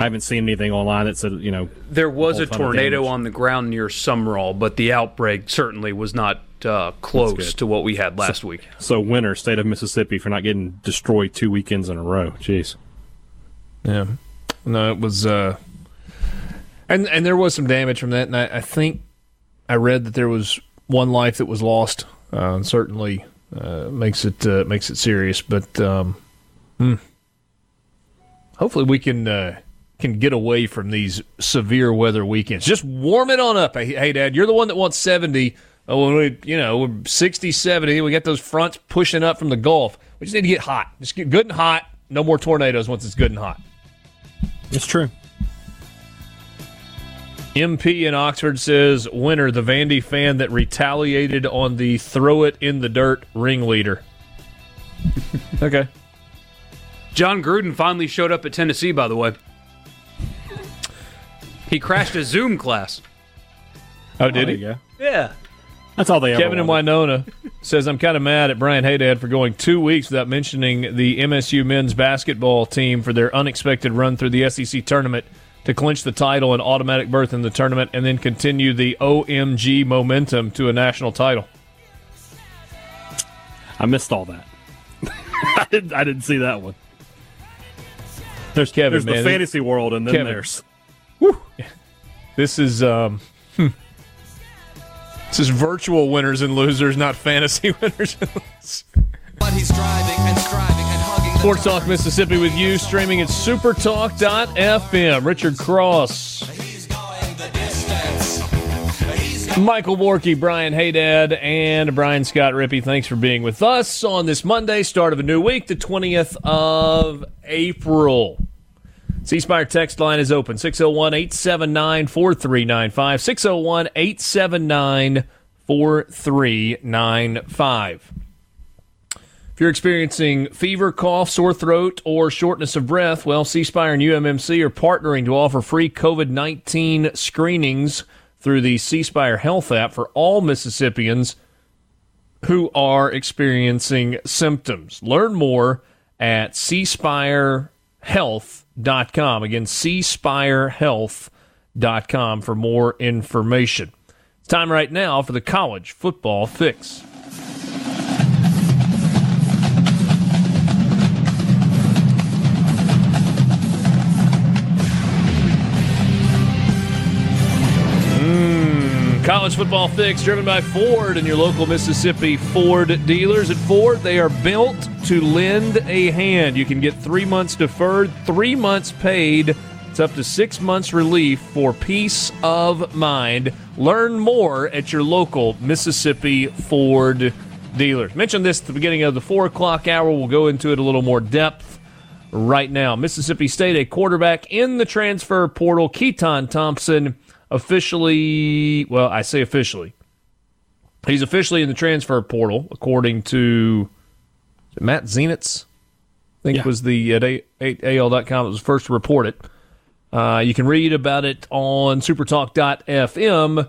Speaker 5: I haven't seen anything online that said, you know,
Speaker 4: There was
Speaker 5: whole
Speaker 4: a tornado
Speaker 5: damage.
Speaker 4: on the ground near Sumrall, but the outbreak certainly was not uh, close to what we had last week.
Speaker 5: so winner, state of Mississippi for not getting destroyed two weekends in a row. Jeez.
Speaker 3: Yeah. No, it was uh and and there was some damage from that and I, I think I read that there was one life that was lost. Uh, and certainly uh, makes it uh, makes it serious, but um hmm. hopefully we can uh can get away from these severe weather weekends. Just warm it on up. Hey, hey Dad, you're the one that wants 70. Oh, when we, you know, we're 60, 70. We got those fronts pushing up from the Gulf. We just need to get hot. Just get good and hot. No more tornadoes once it's good and hot.
Speaker 5: It's true.
Speaker 3: MP in Oxford says, winner, the Vandy fan that retaliated on the throw it in the dirt ringleader. okay.
Speaker 4: Jon Gruden finally showed up at Tennessee, by the way. He crashed a Zoom class.
Speaker 3: Oh, did
Speaker 5: there
Speaker 3: he?
Speaker 4: Yeah.
Speaker 5: That's all they ever
Speaker 3: Kevin in. Winona says, I'm kind of mad at Brian Haydad for going two weeks without mentioning the MSU men's basketball team for their unexpected run through the SEC tournament to clinch the title and automatic berth in the tournament and then continue the OMG momentum to a national title.
Speaker 5: I missed all that. I didn't. I didn't see that one. There's
Speaker 3: Kevin,
Speaker 5: there's
Speaker 3: man,
Speaker 5: the fantasy world, and then
Speaker 3: Kevin.
Speaker 5: there's
Speaker 3: This is um hmm. This is virtual winners and losers, not fantasy winners and losers.
Speaker 9: But he's driving
Speaker 3: Sports Talk Mississippi with you, streaming at supertalk.fm. Richard Cross, Michael Borky, Brian Haydad, and Brian Scott Rippey. Thanks for being with us on this Monday, start of a new week, the 20th of April. C Spire text line is open 601 879 4395. 601 879 4395. If you're experiencing fever, cough, sore throat, or shortness of breath, well, C Spire and UMMC are partnering to offer free COVID 19 screenings through the C Spire Health app for all Mississippians who are experiencing symptoms. Learn more at cspirehealth.com. Again, cspirehealth.com for more information. It's time right now for the college football fix. College football fix driven by Ford and your local Mississippi Ford dealers. At Ford, they are built to lend a hand. You can get three months deferred, three months paid. It's up to six months relief for peace of mind. Learn more at your local Mississippi Ford dealers. Mentioned this at the beginning of the four o'clock hour. We'll go into it a little more depth right now. Mississippi State, a quarterback in the transfer portal, Keytaon Thompson officially, well, I say officially. He's officially in the transfer portal, according to Matt Zenitz, I think
Speaker 5: Yeah.
Speaker 3: was the at A- A- AL.com that was first to report it. Uh, you can read about it on supertalk.fm.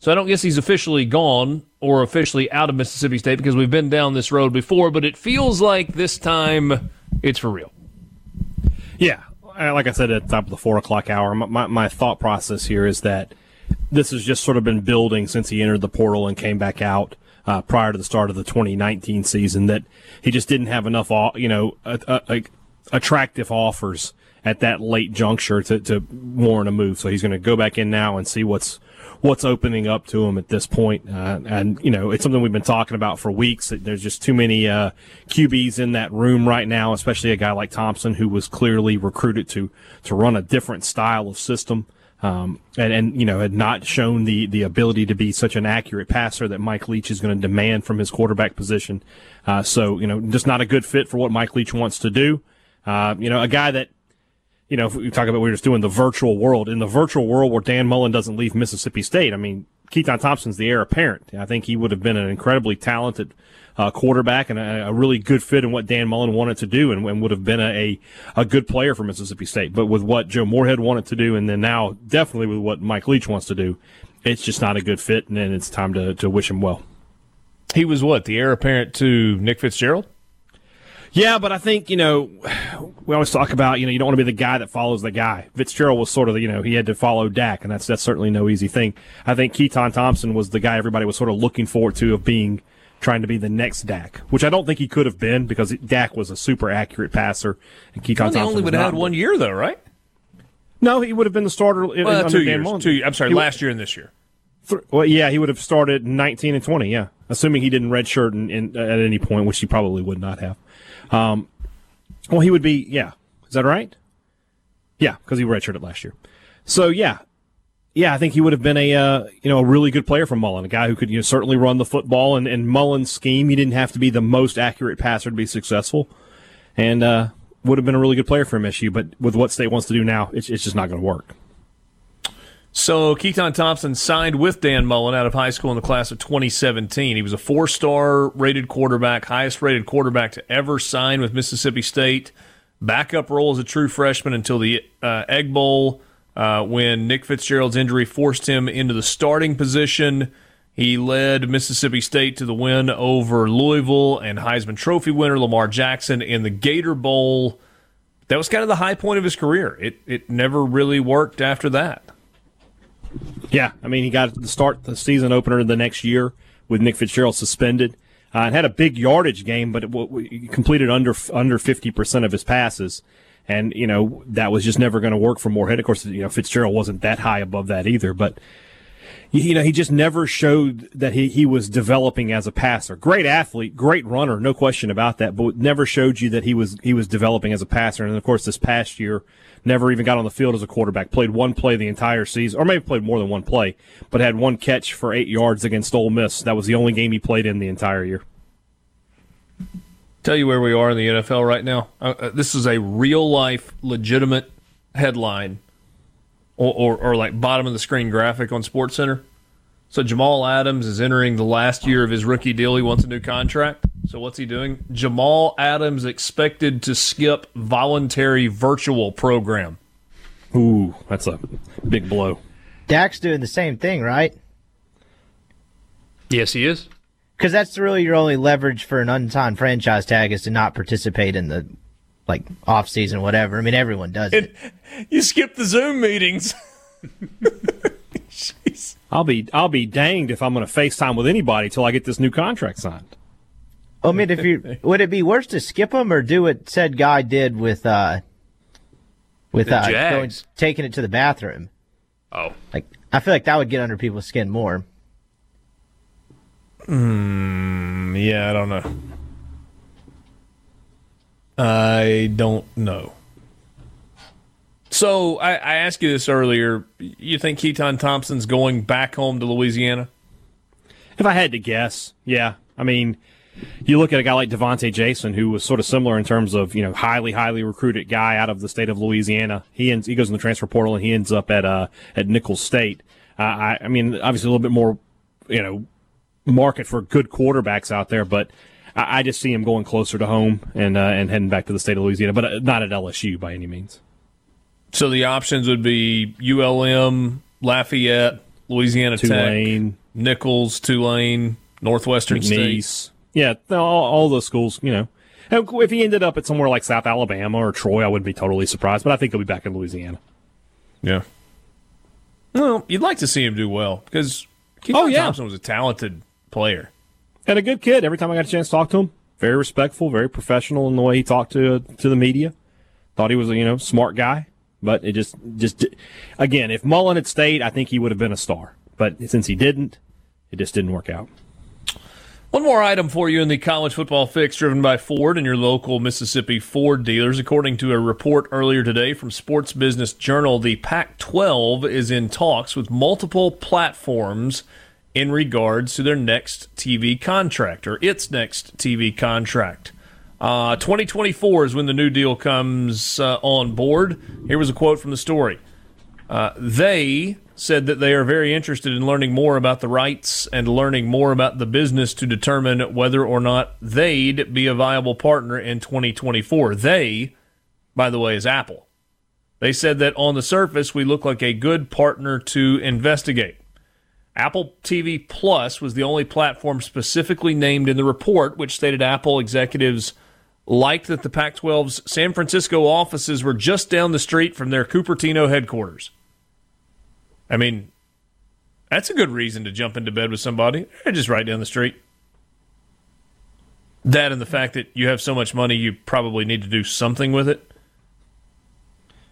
Speaker 3: So I don't guess he's officially gone or officially out of Mississippi State because we've been down this road before, but it feels like this time it's for real.
Speaker 5: Yeah, uh, like I said at the top of the four o'clock hour, my, my, thought process here is that this has just sort of been building since he entered the portal and came back out uh, prior to the start of the 2019 season. That he just didn't have enough, you know, uh, uh, like attractive offers at that late juncture to, to warrant a move. So he's going to go back in now and see what's what's opening up to him at this point. Uh, and you know, it's something we've been talking about for weeks. There's just too many uh, QBs in that room right now, especially a guy like Thompson, who was clearly recruited to to run a different style of system. Um, and, and, you know, had not shown the, the ability to be such an accurate passer that Mike Leach is going to demand from his quarterback position. Uh, so, you know, just not a good fit for what Mike Leach wants to do. Uh, you know, a guy that, you know, if we talk about what we are just doing the virtual world, in the virtual world where Dan Mullen doesn't leave Mississippi State, I mean, Keytaon Thompson's the heir apparent. I think he would have been an incredibly talented uh, quarterback and a, a really good fit in what Dan Mullen wanted to do and, and would have been a, a, a good player for Mississippi State. But with what Joe Moorhead wanted to do and then now definitely with what Mike Leach wants to do, it's just not a good fit and then it's time to, to wish him well.
Speaker 3: He was what, the heir apparent to Nick Fitzgerald?
Speaker 5: Yeah, but I think, you know, we always talk about, you know, you don't want to be the guy that follows the guy. Fitzgerald was sort of, the, you know, he had to follow Dak, and that's that's certainly no easy thing. I think Keytaon Thompson was the guy everybody was sort of looking forward to of being trying to be the next Dak, which I don't think he could have been because Dak was a super accurate passer, and Keytaon
Speaker 3: Well,
Speaker 5: Thompson
Speaker 3: only would have had one year, though, right?
Speaker 5: No, he would have been the starter in,
Speaker 3: Well, two years.
Speaker 5: Mullen.
Speaker 3: Two, I'm sorry,
Speaker 5: He would-
Speaker 3: last year and this year.
Speaker 5: Th- Well, yeah, he would have started 19 and 20, yeah. Assuming he didn't redshirt in, in, at any point, which he probably would not have. Um, well, he would be, yeah. Is that right? Yeah, because he redshirted last year. So, yeah. Yeah, I think he would have been a uh, you know a really good player from Mullen, a guy who could you know, certainly run the football. And, and Mullen's scheme, he didn't have to be the most accurate passer to be successful, and uh, would have been a really good player for MSU. But with what State wants to do now, it's, it's just not going to work.
Speaker 3: So Keytaon Thompson signed with Dan Mullen out of high school in the class of 2017. He was a four-star rated quarterback, highest rated quarterback to ever sign with Mississippi State. Backup role as a true freshman until the uh, Egg Bowl, uh, when Nick Fitzgerald's injury forced him into the starting position. He led Mississippi State to the win over Louisville and Heisman Trophy winner Lamar Jackson in the Gator Bowl. That was kind of the high point of his career. It it never really worked after that.
Speaker 5: Yeah, I mean, he got to start the season opener the next year with Nick Fitzgerald suspended, uh, and had a big yardage game, but w- completed under under fifty percent of his passes, and you know that was just never going to work for Moorhead. Of course, you know Fitzgerald wasn't that high above that either, but you know, he just never showed that he, he was developing as a passer. Great athlete, great runner, no question about that, but never showed you that he was he was developing as a passer. And of course, this past year, never even got on the field as a quarterback. Played one play the entire season, or maybe played more than one play, but had one catch for eight yards against Ole Miss. That was the only game he played in the entire year.
Speaker 3: Tell you where we are in the NFL right now. Uh, uh, this is a real life, legitimate headline, or, or, or like bottom of the screen graphic on Sports Center. So Jamal Adams is entering the last year of his rookie deal. He wants a new contract. So what's he doing? Jamal Adams expected to skip voluntary virtual program.
Speaker 5: Ooh, that's a big blow.
Speaker 6: Dak's doing the same thing, right?
Speaker 4: Yes, he is.
Speaker 6: Because that's really your only leverage for an unsigned franchise tag is to not participate in the like off season, whatever. I mean, everyone does it.
Speaker 3: You skip the Zoom meetings.
Speaker 5: I'll be I'll be danged if I'm going to FaceTime with anybody till I get this new contract signed.
Speaker 6: I mean, if you would it be worse to skip them or do what said guy did with uh with uh going, taking it to the bathroom?
Speaker 4: Oh,
Speaker 6: Like I feel like that would get under people's skin more.
Speaker 3: Mm, yeah, I don't know. I don't know. So I, I asked you this earlier. You think Keytaon Thompson's going back home to Louisiana?
Speaker 5: If I had to guess, yeah. I mean, you look at a guy like Devonte Jason, who was sort of similar in terms of you know highly, highly recruited guy out of the state of Louisiana. He ends, he goes in the transfer portal and he ends up at uh, at Nicholls State. Uh, I, I mean, obviously a little bit more, you know, market for good quarterbacks out there, but I, I just see him going closer to home and uh, and heading back to the state of Louisiana, but uh, not at LSU by any means.
Speaker 3: So the options would be ULM, Lafayette, Louisiana
Speaker 5: Tulane.
Speaker 3: Tech, Nicholls, Tulane, Northwestern
Speaker 5: McNeese.
Speaker 3: State.
Speaker 5: Yeah, all, all those schools, you know. If he ended up at somewhere like South Alabama or Troy, I wouldn't be totally surprised, but I think he'll be back in Louisiana.
Speaker 3: Yeah. Well, you'd like to see him do well because Keytaon
Speaker 5: Oh, yeah.
Speaker 3: Thompson was a talented player.
Speaker 5: And a good kid. Every time I got a chance to talk to him, very respectful, very professional in the way he talked to to the media. Thought he was a you know smart guy, but it just just again, if Mullen had stayed, I think he would have been a star. But since he didn't, it just didn't work out.
Speaker 3: One more item for you in the college football fix driven by Ford and your local Mississippi Ford dealers. According to a report earlier today from Sports Business Journal, the Pac 12 is in talks with multiple platforms in regards to their next TV contract or its next TV contract. Uh, 2024 is when the new deal comes uh, on board. Here was a quote from the story. Uh, they said that they are very interested in learning more about the rights and learning more about the business to determine whether or not they'd be a viable partner in 2024. They, by the way, is Apple. They said that on the surface, we look like a good partner to investigate. Apple TV Plus was the only platform specifically named in the report, which stated Apple executives liked that the Pac 12's San Francisco offices were just down the street from their Cupertino headquarters. I mean, that's a good reason to jump into bed with somebody. They're just right down the street. That and the fact that you have so much money, you probably need to do something with it.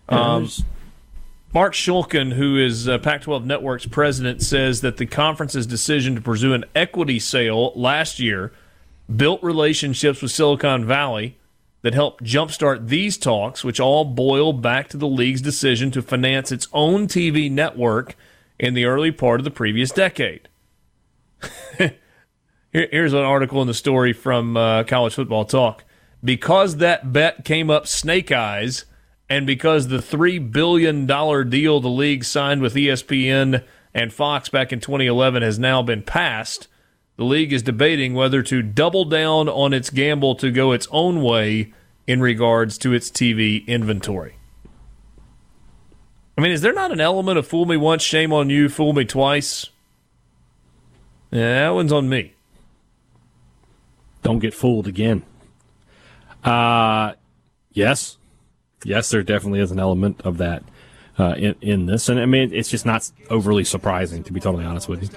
Speaker 3: Um, Mark Shuken, who is uh, Pac 12 Network's president, says that the conference's decision to pursue an equity sale last year built relationships with Silicon Valley that helped jumpstart these talks, which all boil back to the league's decision to finance its own TV network in the early part of the previous decade. Here, here's an article in the story from uh, College Football Talk. Because that bet came up snake eyes, and because the $3 billion deal the league signed with ESPN and Fox back in 2011 has now been passed, the league is debating whether to double down on its gamble to go its own way in regards to its TV inventory. I mean, is there not an element of fool me once, shame on you, fool me twice? Yeah, that one's on me.
Speaker 5: Don't get fooled again. Uh, yes. Yes, there definitely is an element of that uh, in, in this. And I mean, it's just not overly surprising, to be totally honest with you.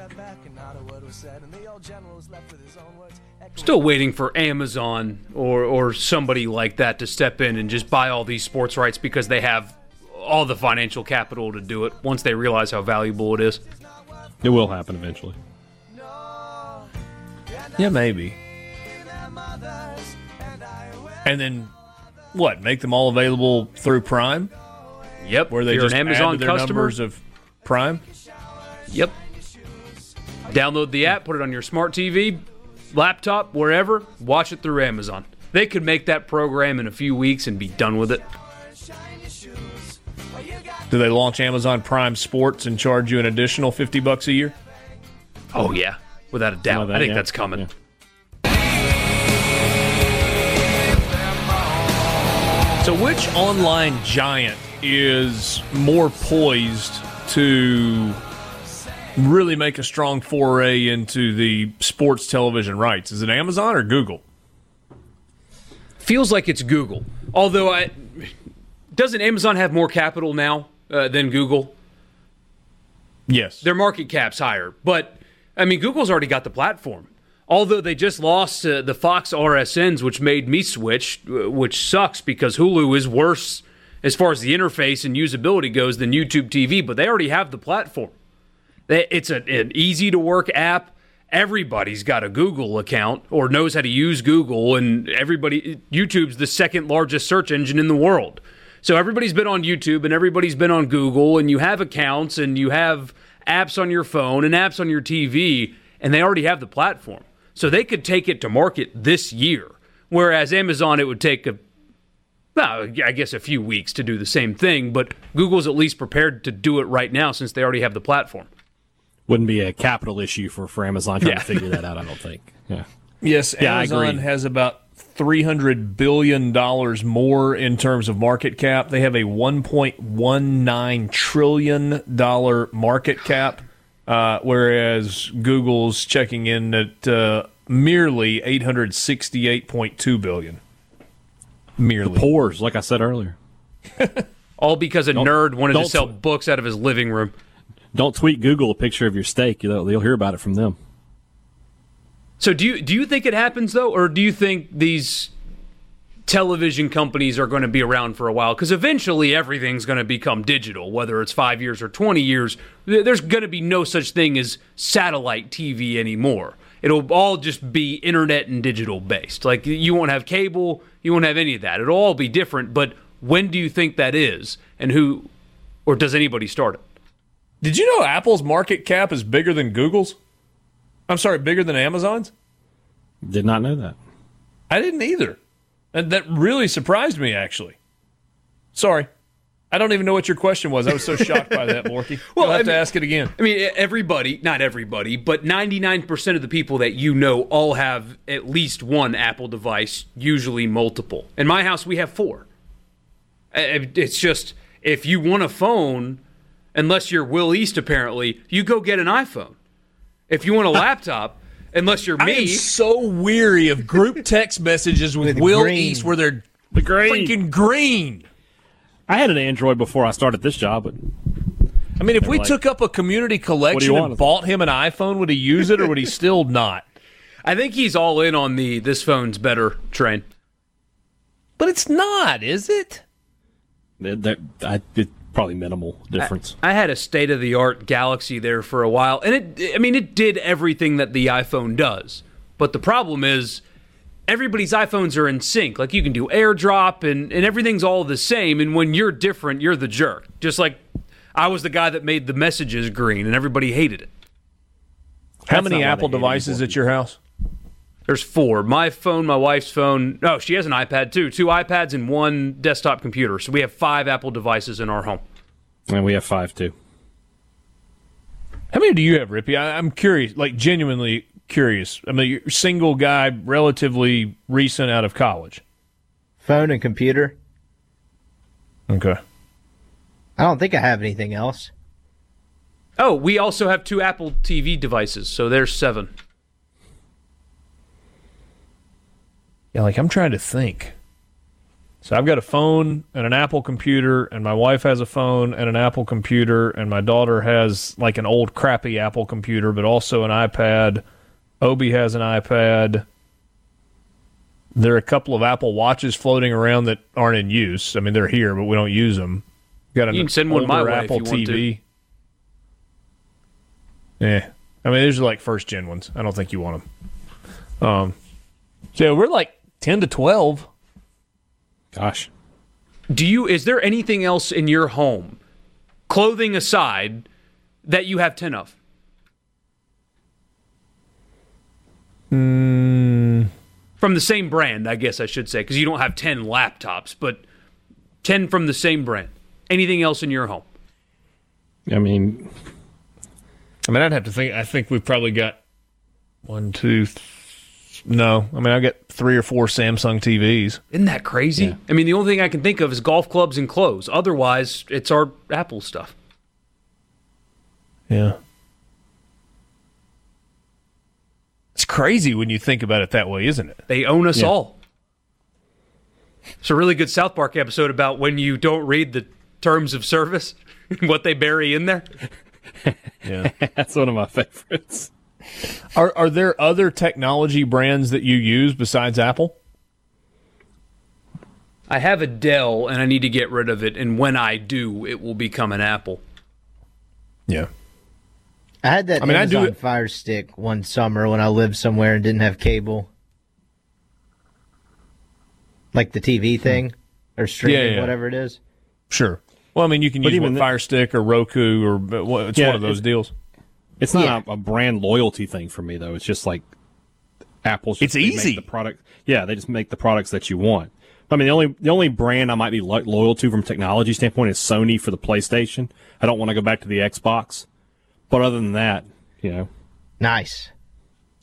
Speaker 4: Still waiting for Amazon or or somebody like that to step in and just buy all these sports rights because they have all the financial capital to do it once they realize how valuable it is.
Speaker 5: It will happen eventually.
Speaker 3: Yeah, maybe. And then what? Make them all available through Prime,
Speaker 4: Yep,
Speaker 3: where they
Speaker 4: You're
Speaker 3: just
Speaker 4: an
Speaker 3: add
Speaker 4: Amazon
Speaker 3: to their
Speaker 4: customer.
Speaker 3: numbers of Prime.
Speaker 4: Yep. Download the app, put it on your smart TV, laptop, wherever. Watch it through Amazon. They could make that program in a few weeks and be done with it.
Speaker 3: Do they launch Amazon Prime Sports and charge you an additional fifty bucks a year?
Speaker 4: Oh yeah, without a doubt.
Speaker 5: that,
Speaker 4: I think
Speaker 5: yeah.
Speaker 4: that's coming.
Speaker 5: Yeah.
Speaker 3: So, which online giant is more poised to really make a strong foray into the sports television rights? Is it Amazon or Google?
Speaker 4: Feels like it's Google. Although I doesn't Amazon have more capital now uh, than Google?
Speaker 3: Yes.
Speaker 4: Their market cap's higher, but I mean Google's already got the platform. Although they just lost uh, the Fox RSNs, which made me switch, uh, which sucks because Hulu is worse as far as the interface and usability goes than YouTube TV. But they already have the platform. It's a, an easy to work app, everybody's got a Google account or knows how to use Google, and everybody YouTube's the second largest search engine in the world. So everybody's been on YouTube and everybody's been on Google, and you have accounts and you have apps on your phone and apps on your TV, and they already have the platform. So they could take it to market this year. Whereas Amazon, it would take a well, I guess a few weeks to do the same thing, but Google's at least prepared to do it right now since they already have the platform.
Speaker 5: Wouldn't be a capital issue for, for Amazon trying
Speaker 4: Yeah.
Speaker 5: to figure that out, I don't think. Yeah.
Speaker 3: Yes,
Speaker 5: Yeah,
Speaker 3: Amazon has about three hundred billion dollars more in terms of market cap. They have a one point one nine trillion dollar market cap, uh, whereas Google's checking in at uh, merely eight hundred sixty eight point two billion. Merely.
Speaker 5: Pores, like I said earlier.
Speaker 4: All because a nerd wanted to
Speaker 5: don't-
Speaker 4: sell books out of his living room.
Speaker 5: Don't tweet Google a picture of your steak. You'll, they'll hear about it from them.
Speaker 4: So do you do you think it happens though, or do you think these television companies are going to be around for a while? Because eventually everything's going to become digital, whether it's five years or twenty years. There's going to be no such thing as satellite TV anymore. It'll all just be internet and digital based. Like you won't have cable, you won't have any of that. It'll all be different. But when do you think that is, and who, or does anybody start it?
Speaker 3: Did you know Apple's market cap is bigger than Google's? I'm sorry, bigger than Amazon's?
Speaker 5: Did not know that.
Speaker 3: I didn't either. And that really surprised me, actually. Sorry. I don't even know what your question was. I was so shocked by that, Borky.
Speaker 4: Well,
Speaker 3: You'll have
Speaker 4: I
Speaker 3: to ask it again.
Speaker 4: I mean, everybody, not everybody, but 99% of the people that you know all have at least one Apple device, usually multiple. In my house, we have four. It's just, if you want a phone, unless you're Will East, apparently, you go get an iPhone. If you want a laptop, unless you're
Speaker 3: I am
Speaker 4: me,
Speaker 3: so weary of group text messages with,
Speaker 6: With
Speaker 3: Will
Speaker 6: green.
Speaker 3: East where they're
Speaker 5: The green.
Speaker 3: freaking green.
Speaker 5: I had an Android before I started this job, but
Speaker 3: I mean, if we
Speaker 5: like,
Speaker 3: took up a community collection and bought him an iPhone, would he use it or would he still not?
Speaker 4: I think he's all in on the this phone's better train.
Speaker 3: But it's not, is it?
Speaker 5: they're, they're, I, it's probably minimal difference.
Speaker 4: I had a state of the art Galaxy there for a while, and it, I mean, it did everything that the iPhone does. But the problem is, everybody's iPhones are in sync. Like you can do AirDrop, and, and everything's all the same. And when you're different, you're the jerk. Just like I was the guy that made the messages green, and everybody hated it.
Speaker 3: How
Speaker 5: That's
Speaker 3: many Apple
Speaker 5: they hate it
Speaker 3: devices at your house?
Speaker 4: There's four: my phone, my wife's phone. No, she has an iPad too. Two iPads and one desktop computer. So we have five Apple devices in our home.
Speaker 5: and we have five too.
Speaker 3: How many do you have, Rippey? I, I'm curious, like genuinely curious. I mean, you're a single guy, relatively recent out of college.
Speaker 6: Phone and computer.
Speaker 3: Okay.
Speaker 6: I don't think I have anything else.
Speaker 4: Oh, we also have two Apple TV devices. So there's seven.
Speaker 3: Yeah, like I'm trying to think. So I've got a phone and an Apple computer, and my wife has a phone and an Apple computer, and my daughter has like an old crappy Apple computer, but also an iPad. Obi has an iPad. There are a couple of Apple watches floating around that aren't in use. I mean, they're here, but we don't use them. Got an
Speaker 4: You can send one my way
Speaker 3: Apple
Speaker 4: you want to.
Speaker 3: TV. Yeah, I mean, these are like first gen ones. I don't think you want them. Um, so we're like ten to twelve.
Speaker 5: Gosh,
Speaker 4: Do you? Is there anything else in your home, clothing aside, that you have ten of? Hmm. From the same brand, I guess I should say, because you don't have ten laptops, but ten from the same brand. Anything else in your home?
Speaker 5: I mean,
Speaker 3: I mean, I'd have to think. I think we've probably got one, two. Th- no, I mean, I got three or four Samsung TVs.
Speaker 4: Isn't that crazy?
Speaker 5: Yeah.
Speaker 4: I mean, the only thing I can think of is golf clubs and clothes. Otherwise, it's our Apple stuff.
Speaker 3: Yeah, it's crazy when you think about it that way, isn't it?
Speaker 4: They own us
Speaker 5: Yeah.
Speaker 4: all. It's a really good South Park episode about when you don't read the terms of service, and what they bury in there.
Speaker 3: Yeah.
Speaker 5: that's one of my favorites.
Speaker 3: Are are there other technology brands that you use besides Apple?
Speaker 4: I have a Dell and I need to get rid of it, and when I do, it will become an Apple.
Speaker 3: Yeah.
Speaker 6: I had that
Speaker 3: I mean, I do
Speaker 6: Amazon
Speaker 3: it-
Speaker 6: Fire Stick one summer when I lived somewhere and didn't have cable, like the TV thing or streaming,
Speaker 3: Hmm. Yeah, yeah.
Speaker 6: whatever it is.
Speaker 3: Sure. Well, I mean, you can
Speaker 5: But
Speaker 3: use
Speaker 5: even
Speaker 3: what,
Speaker 5: the-
Speaker 3: Fire Stick or Roku or but it's
Speaker 5: Yeah,
Speaker 3: one of those
Speaker 5: it-
Speaker 3: deals.
Speaker 5: It's not
Speaker 6: Yeah.
Speaker 5: a, a brand loyalty thing for me though. It's just like Apple's.
Speaker 3: It's
Speaker 5: Just, they make
Speaker 3: easy.
Speaker 5: The product. Yeah, they just make the products that you want. I mean, the only the only brand I might be lo- loyal to from a technology standpoint is Sony for the PlayStation. I don't want to go back to the Xbox. But other than that, you know,
Speaker 6: Nice.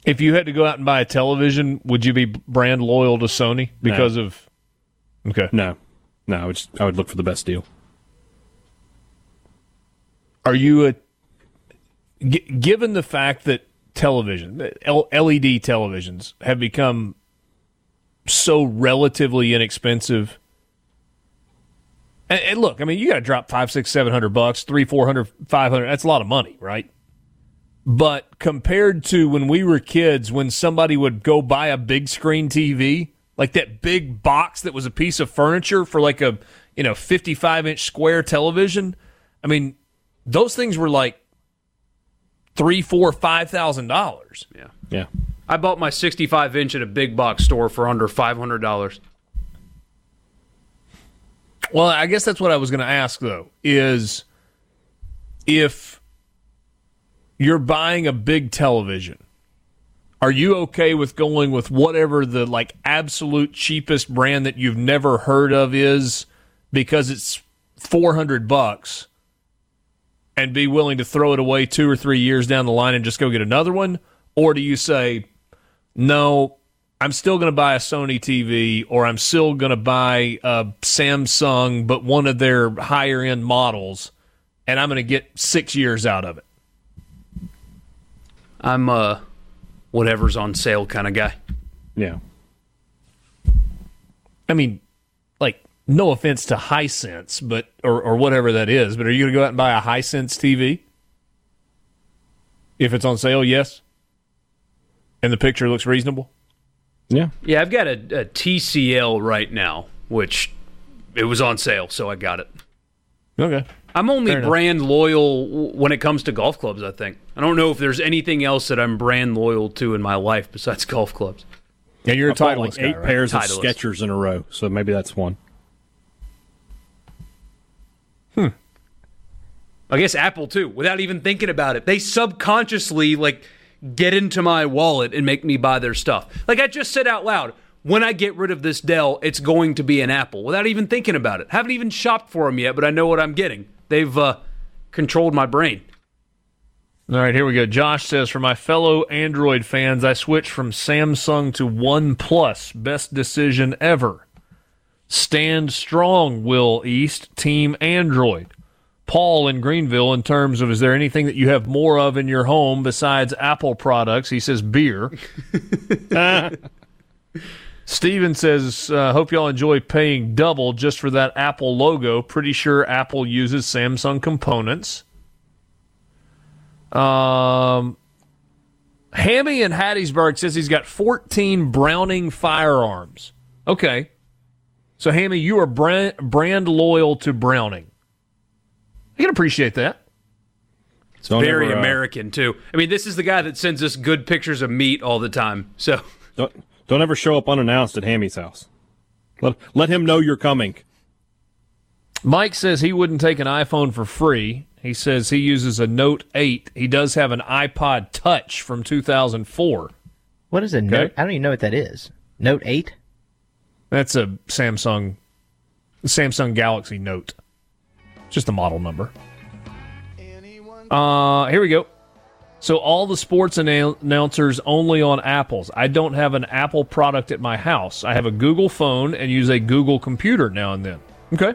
Speaker 3: If you had to go out and buy a television, would you be brand loyal to Sony because of? Okay.
Speaker 5: no, no, I would just, I would look for the best deal.
Speaker 3: Are you a? G- given the fact that television, L- LED televisions, have become so relatively inexpensive. And, and look, I mean, you got to drop five, six, seven hundred bucks, three, four hundred, five hundred. That's a lot of money, right? But compared to when we were kids, when somebody would go buy a big screen TV, like that big box that was a piece of furniture for like a you know fifty five inch square television. I mean, those things were like three, four, five thousand dollars.
Speaker 4: Yeah.
Speaker 5: Yeah,
Speaker 4: I bought my 65 inch at a big box store for under $500.
Speaker 3: Well, I guess that's what I was going to ask though. Is if you're buying a big television, are you okay with going with whatever the like absolute cheapest brand that you've never heard of is because it's 400 bucks and be willing to throw it away 2 or 3 years down the line and just go get another one or do you say no, I'm still going to buy a Sony TV or I'm still going to buy a Samsung, but one of their higher end models, and I'm going to get six years out of it.
Speaker 4: I'm uh whatever's on sale kind of guy.
Speaker 5: yeah.
Speaker 3: I mean, like, no offense to Hisense, but or, or whatever that is, but are you going to go out and buy a Hisense TV if it's on sale? Yes, and the picture looks reasonable.
Speaker 5: Yeah.
Speaker 4: Yeah, I've got a, a TCL right now, which it was on sale, so I got it.
Speaker 3: Okay.
Speaker 4: I'm only
Speaker 3: Fair enough.
Speaker 4: brand loyal when it comes to golf clubs, I think. I don't know if there's anything else that I'm brand loyal to in my life besides golf clubs.
Speaker 3: Yeah, you're a
Speaker 5: I bought
Speaker 3: Titleist
Speaker 5: like
Speaker 3: guy,
Speaker 5: eight
Speaker 3: right?
Speaker 5: pairs of
Speaker 4: Titleist.
Speaker 5: Skechers in a row, so maybe that's one.
Speaker 4: I guess Apple too, without even thinking about it. They subconsciously like get into my wallet and make me buy their stuff. Like I just said out loud, when I get rid of this Dell, it's going to be an Apple without even thinking about it. Haven't even shopped for them yet, but I know what I'm getting. They've uh, controlled my brain.
Speaker 3: All right, here we go. Josh says, for my fellow Android fans, I switched from Samsung to OnePlus. Best decision ever. Stand strong, Will East, Team Android. Paul in Greenville, in terms of is there anything that you have more of in your home besides Apple products? He says beer. Steven says, uh, hope y'all enjoy paying double just for that Apple logo. Pretty sure Apple uses Samsung components. Um, Hammy in Hattiesburg says he's got 14 Browning firearms. Okay. So, Hammy, you are brand, brand loyal to Browning. I can appreciate that.
Speaker 5: Don't
Speaker 4: Very
Speaker 5: ever, uh,
Speaker 4: American too. I mean, this is the guy that sends us good pictures of meat all the time. So
Speaker 5: Don't, don't ever show up unannounced at Hammy's house. Let, let him know you're coming.
Speaker 3: Mike says he wouldn't take an iPhone for free. He says he uses a Note 8. He does have an iPod Touch from 2004.
Speaker 6: What is a Note? I don't even know what that is. Note 8?
Speaker 3: That's a Samsung Samsung Galaxy Note. Just a model number. Uh, here we go. So all the sports annou- announcers only on Apples. I don't have an Apple product at my house. I have a Google phone and use a Google computer now and then. Okay.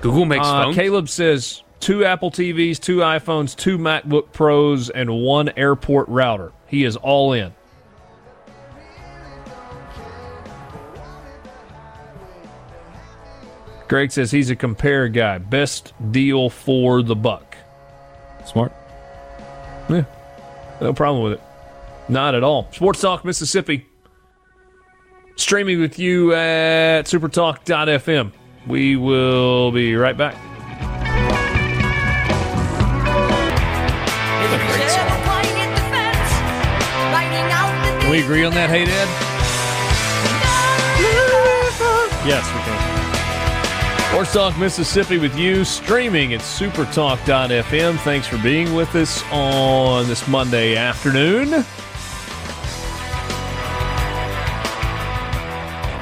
Speaker 4: Google makes
Speaker 3: Uh,
Speaker 4: phones.
Speaker 3: Caleb says two Apple TVs, two iPhones, two MacBook Pros, and one airport router. He is all in. Greg says he's a compare guy. Best deal for the buck.
Speaker 5: Smart.
Speaker 3: Yeah. No problem with it. Not at all. Sports Talk Mississippi. Streaming with you at supertalk.fm. We will be right back. We agree on that, hey, Dad?
Speaker 5: Yes, we can.
Speaker 3: Sports Talk Mississippi with you, streaming at supertalk.fm. Thanks for being with us on this Monday afternoon.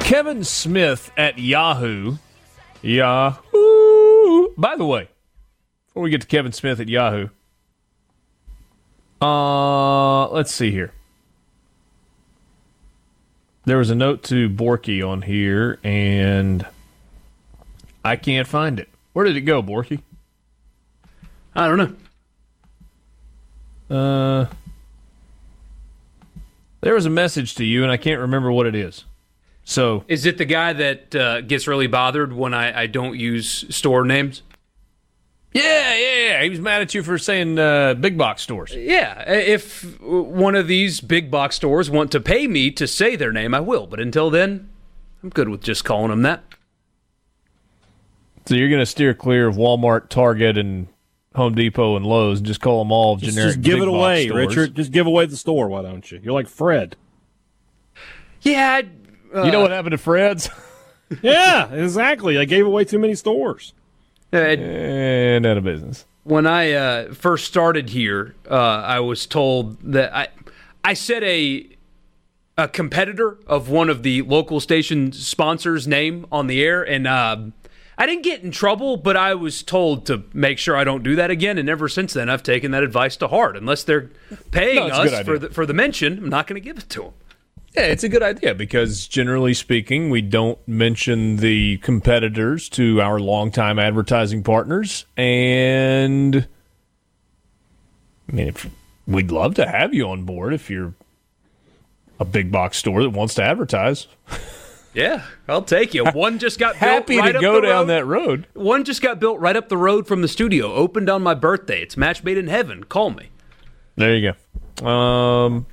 Speaker 3: Kevin Smith at Yahoo. Yahoo. By the way, before we get to Kevin Smith at Yahoo, uh, let's see here. There was a note to Borky on here, and I can't find it. Where did it go, Borky?
Speaker 4: I don't know.
Speaker 3: Uh, there was a message to you, and I can't remember what it is. So,
Speaker 4: Is it the guy that uh, gets really bothered when I, I don't use store names?
Speaker 3: yeah, yeah, yeah. He was mad at you for saying uh, big box stores.
Speaker 4: Yeah, if one of these big box stores want to pay me to say their name, I will. But until then, I'm good with just calling them that.
Speaker 3: So you're going to steer clear of Walmart, Target, and Home Depot and Lowe's, and just call them all
Speaker 5: Just,
Speaker 3: generic.
Speaker 5: just give
Speaker 3: big
Speaker 5: it
Speaker 3: box
Speaker 5: away,
Speaker 3: stores.
Speaker 5: Richard. Just give away the store, why don't you? You're like Fred.
Speaker 4: Yeah, uh,
Speaker 3: You know what happened to Fred's?
Speaker 5: yeah, exactly. I gave away too many stores.
Speaker 4: uh,
Speaker 3: and out of business.
Speaker 4: when I uh, first started here, uh, I was told that I I said a a competitor of one of the local station sponsors' name on the air, and uh, I didn't get in trouble, but I was told to make sure I don't do that again. And ever since then, I've taken that advice to heart. Unless they're paying
Speaker 3: No, it's a good
Speaker 4: us for the, for the mention, I'm not going to give it to them.
Speaker 3: Yeah, it's a good idea because generally speaking, we don't mention the competitors to our longtime advertising partners. And I mean, if, we'd love to have you on board if you're a big box store that wants to advertise.
Speaker 4: Yeah, I'll take you. One just got
Speaker 3: Happy
Speaker 4: built right
Speaker 3: to
Speaker 4: up
Speaker 3: go
Speaker 4: the
Speaker 3: down
Speaker 4: road.
Speaker 3: that road.
Speaker 4: One just got built right up the road from the studio. Opened on my birthday. It's match made in heaven. Call me.
Speaker 3: There you go. Um,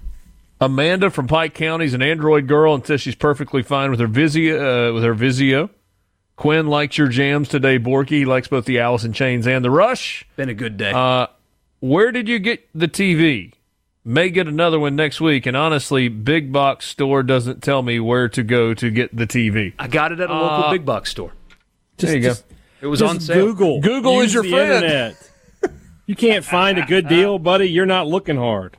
Speaker 3: Amanda from Pike County is an Android girl and says she's perfectly fine with her Vizio. Uh, with her Vizio. Quinn likes your jams today, Borky. He likes both the Alice in Chains and the Rush.
Speaker 4: Been a good day.
Speaker 3: Uh, where did you get the TV? May get another one next week. And honestly, Big Box Store doesn't tell me where to go to get the TV.
Speaker 4: I got it at a local
Speaker 3: uh,
Speaker 4: big box store.
Speaker 3: there you go.
Speaker 4: It was
Speaker 5: Just
Speaker 4: on sale.
Speaker 5: Google.
Speaker 3: Google is your
Speaker 5: the
Speaker 3: friend.
Speaker 5: Internet. you can't find a good deal, buddy. You're not looking hard.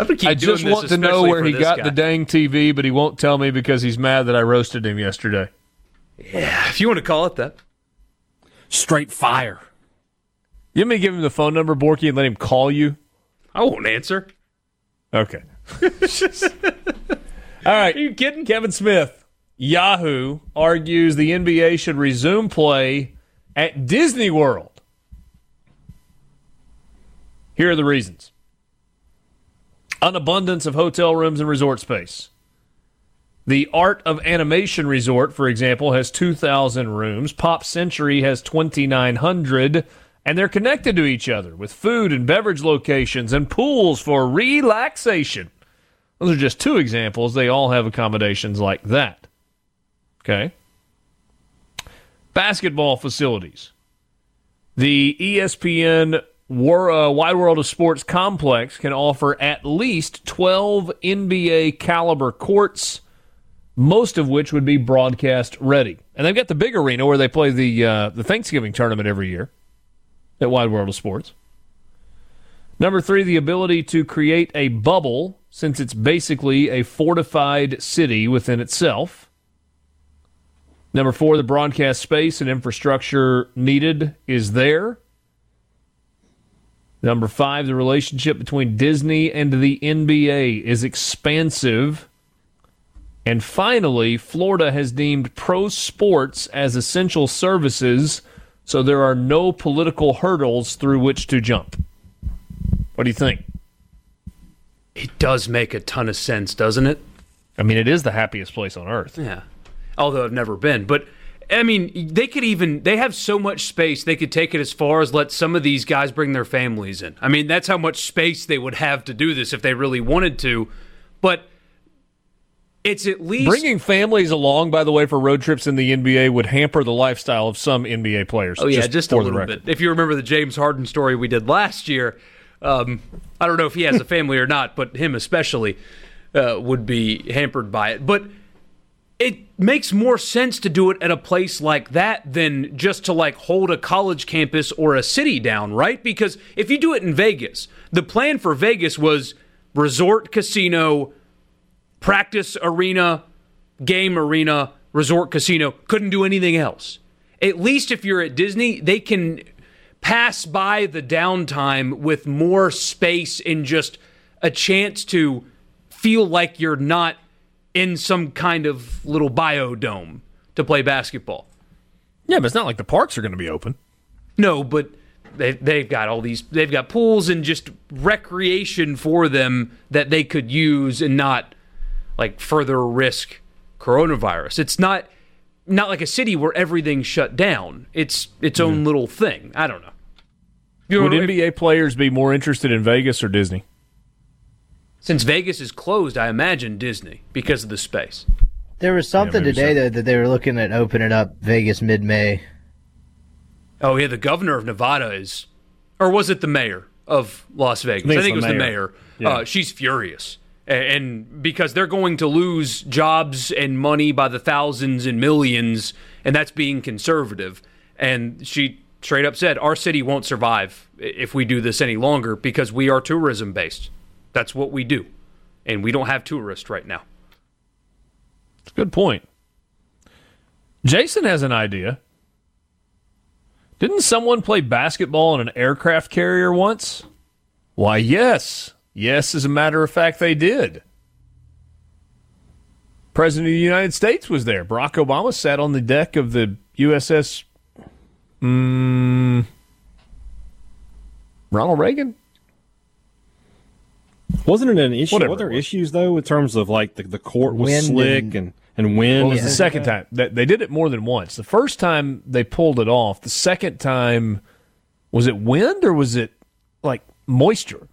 Speaker 4: I'm gonna keep
Speaker 3: I
Speaker 4: doing
Speaker 3: just
Speaker 4: this,
Speaker 3: want to know where he got
Speaker 4: guy.
Speaker 3: the dang TV, but he won't tell me because he's mad that I roasted him yesterday.
Speaker 4: Yeah, if you want to call it that.
Speaker 5: Straight fire.
Speaker 3: You want me to give him the phone number, Borky, and let him call you?
Speaker 4: I won't answer.
Speaker 3: Okay. All right.
Speaker 4: Are you kidding?
Speaker 3: Kevin Smith, Yahoo, argues the NBA should resume play at Disney World. Here are the reasons an abundance of hotel rooms and resort space. The Art of Animation Resort, for example, has 2,000 rooms. Pop Century has 2,900, and they're connected to each other with food and beverage locations and pools for relaxation. Those are just two examples. They all have accommodations like that. Okay. Basketball facilities. The ESPN uh, Wide World of Sports complex can offer at least 12 NBA caliber courts, most of which would be broadcast ready. And they've got the big arena where they play the uh, the Thanksgiving tournament every year at Wide World of Sports. Number three, the ability to create a bubble, since it's basically a fortified city within itself. Number four, the broadcast space and infrastructure needed is there. Number five, the relationship between Disney and the NBA is expansive. And finally, Florida has deemed pro sports as essential services, so there are no political hurdles through which to jump. What do you think?
Speaker 4: It does make a ton of sense, doesn't it?
Speaker 3: I mean, it is the happiest place on earth.
Speaker 4: Yeah. Although I've never been, but I mean, they could even they have so much space they could take it as far as let some of these guys bring their families in. I mean, that's how much space they would have to do this if they really wanted to. But it's at least
Speaker 3: Bringing families along, by the way, for road trips in the NBA would hamper the lifestyle of some NBA players.
Speaker 4: Oh yeah, just, a
Speaker 3: for the
Speaker 4: little bit. If you remember the James Harden story we did last year, Um, I don't know if he has a family or not, but him especially uh, would be hampered by it. But it makes more sense to do it at a place like that than just to like hold a college campus or a city down, right? Because if you do it in Vegas, the plan for Vegas was resort casino, practice arena, game arena, resort casino, couldn't do anything else. At least if you're at Disney, they can pass by the downtime with more space and just a chance to feel like you're not in some kind of little biodome to play basketball.
Speaker 3: Yeah, but it's not like the parks are going to be open.
Speaker 4: No, but they they've got all these they've got pools and just recreation for them that they could use and not like further risk coronavirus. It's not not like a city where everything's shut down. It's its own little thing. I don't know. You
Speaker 3: Would
Speaker 4: know, if-
Speaker 3: NBA players be more interested in Vegas or Disney?
Speaker 4: since Vegas is closed, I imagine Disney because of the space.
Speaker 6: There was something
Speaker 3: maybe
Speaker 6: today
Speaker 3: so.
Speaker 6: though that they were looking at opening up Vegas mid-May.
Speaker 4: Oh yeah, the governor of Nevada is, or was it the mayor of Las Vegas?
Speaker 5: I
Speaker 4: I
Speaker 5: think
Speaker 4: think, it was
Speaker 5: the
Speaker 4: the
Speaker 5: mayor.
Speaker 4: mayor.
Speaker 5: Yeah.
Speaker 4: Uh, she's furious, A- and because they're going to lose jobs and money by the thousands and millions, and that's being conservative. And she straight up said, "Our city won't survive if we do this any longer because we are tourism based. That's what we do, and we don't have tourists right now."
Speaker 3: Good point. Jason has an idea. Didn't someone play basketball on an aircraft carrier once? Why, yes. Yes, as a matter of fact, they did. President of the United States was there. Barack Obama sat on the deck of the USS. Mm, Ronald Reagan?
Speaker 5: Wasn't it an issue?
Speaker 3: Whatever
Speaker 5: Were there issues though in terms of like the, the court was
Speaker 6: Wind
Speaker 5: slick
Speaker 6: and-
Speaker 5: and and wind?
Speaker 3: Well, it was the second time. They, they did it more than once. The first time they pulled it off. The second time, was it wind or was it like moisture,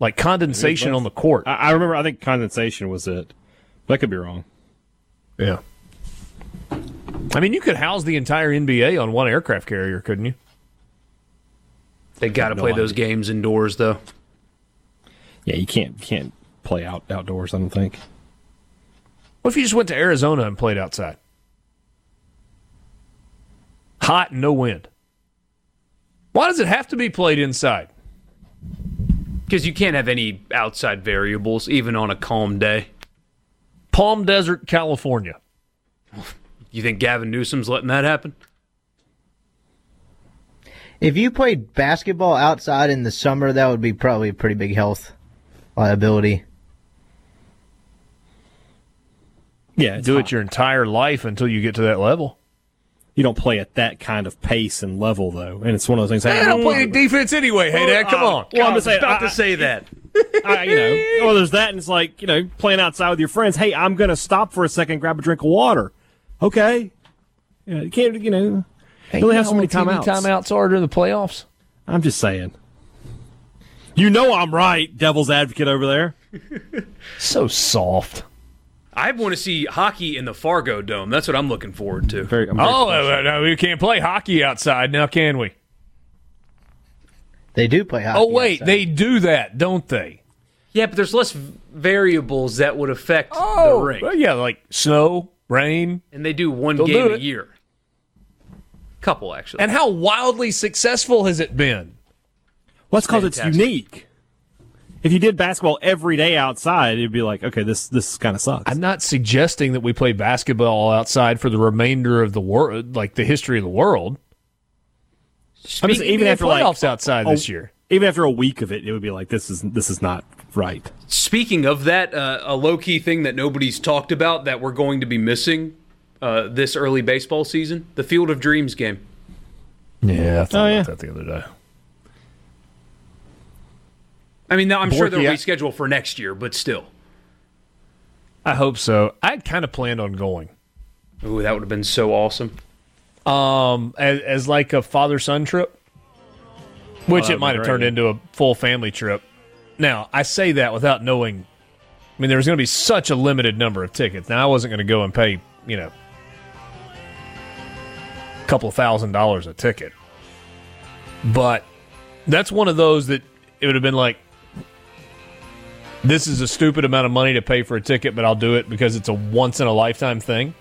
Speaker 3: like condensation on the court?
Speaker 5: I, I remember. I think condensation was it. That could be wrong.
Speaker 3: yeah. I mean, you could house the entire NBA on one aircraft carrier, couldn't you?
Speaker 4: They got to
Speaker 5: no
Speaker 4: play those games indoors, though.
Speaker 5: Yeah, you can't can't play out outdoors. I don't think.
Speaker 3: What if you just went to Arizona and played outside? Hot and no wind. Why does it have to be played inside?
Speaker 4: Because you can't have any outside variables, even on a calm day.
Speaker 3: Palm Desert, California.
Speaker 4: You think Gavin Newsom's letting that happen?
Speaker 6: If you played basketball outside in the summer, that would be probably a pretty big health liability.
Speaker 5: Yeah, it's
Speaker 3: Do
Speaker 5: hot.
Speaker 3: it your entire life until you get to that level.
Speaker 5: You don't play at that kind of pace and level though, and it's one of those things.
Speaker 3: I don't play any defense anyway. Hey, Dad, come uh, on.
Speaker 5: Well, I'm just saying.
Speaker 4: about
Speaker 5: I,
Speaker 4: to say that.
Speaker 5: I, you know, well, there's that, and it's like you know, playing outside with your friends. Hey, I'm going to stop for a second, grab a drink of water. Okay, yeah, you can't. You know, you only have so many timeouts.
Speaker 3: timeouts are during the playoffs.
Speaker 5: I'm just saying. You know I'm right, devil's advocate over there.
Speaker 3: So soft.
Speaker 4: I want to see hockey in the Fargo Dome. That's what I'm looking forward to.
Speaker 5: Very, very
Speaker 3: Oh, uh, no, we can't play hockey outside now, can we?
Speaker 6: They do play hockey.
Speaker 3: Oh, wait,
Speaker 6: outside.
Speaker 3: they do that, don't they?
Speaker 4: Yeah, but there's less variables that would affect the
Speaker 3: Oh,
Speaker 4: rink.
Speaker 3: well, yeah, like snow, rain.
Speaker 4: And they do one
Speaker 3: They'll
Speaker 4: game
Speaker 3: do
Speaker 4: a year. Couple, actually.
Speaker 3: And how wildly successful has it been?
Speaker 5: Well, that's because it's unique. If you did basketball every day outside, it'd be like, okay, this this kind of sucks.
Speaker 3: I'm not suggesting that we play basketball outside for the remainder of the world, like the history of the world.
Speaker 5: I'm just- even
Speaker 3: of
Speaker 5: after like
Speaker 3: playoffs outside
Speaker 5: a-
Speaker 3: this year.
Speaker 5: even after a week of it, it would be like, this is this is not right.
Speaker 4: Speaking of that, uh, a low key thing that nobody's talked about that we're going to be missing uh, this early baseball season the Field of Dreams game.
Speaker 3: Yeah, I thought
Speaker 5: Oh, yeah.
Speaker 3: about that the other day.
Speaker 4: I mean, I'm sure they'll reschedule for next year, but still.
Speaker 3: I hope so. I'd kind of planned on going.
Speaker 4: Ooh, that would have been so awesome.
Speaker 3: um, as, as like a father son trip, which
Speaker 5: that'd
Speaker 3: it might have turned into a full family trip. Now, I say that without knowing. I mean, there was going to be such a limited number of tickets. Now, I wasn't going to go and pay, you know, a couple thousand dollars a ticket. But that's one of those that it would have been like, this is a stupid amount of money to pay for a ticket, but I'll do it because it's a once in a lifetime thing.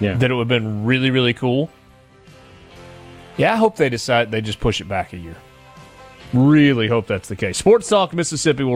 Speaker 5: Yeah.
Speaker 3: That it would have been really, really cool. Yeah, I hope they decide they just push it back a year. Really hope that's the case. Sports Talk Mississippi will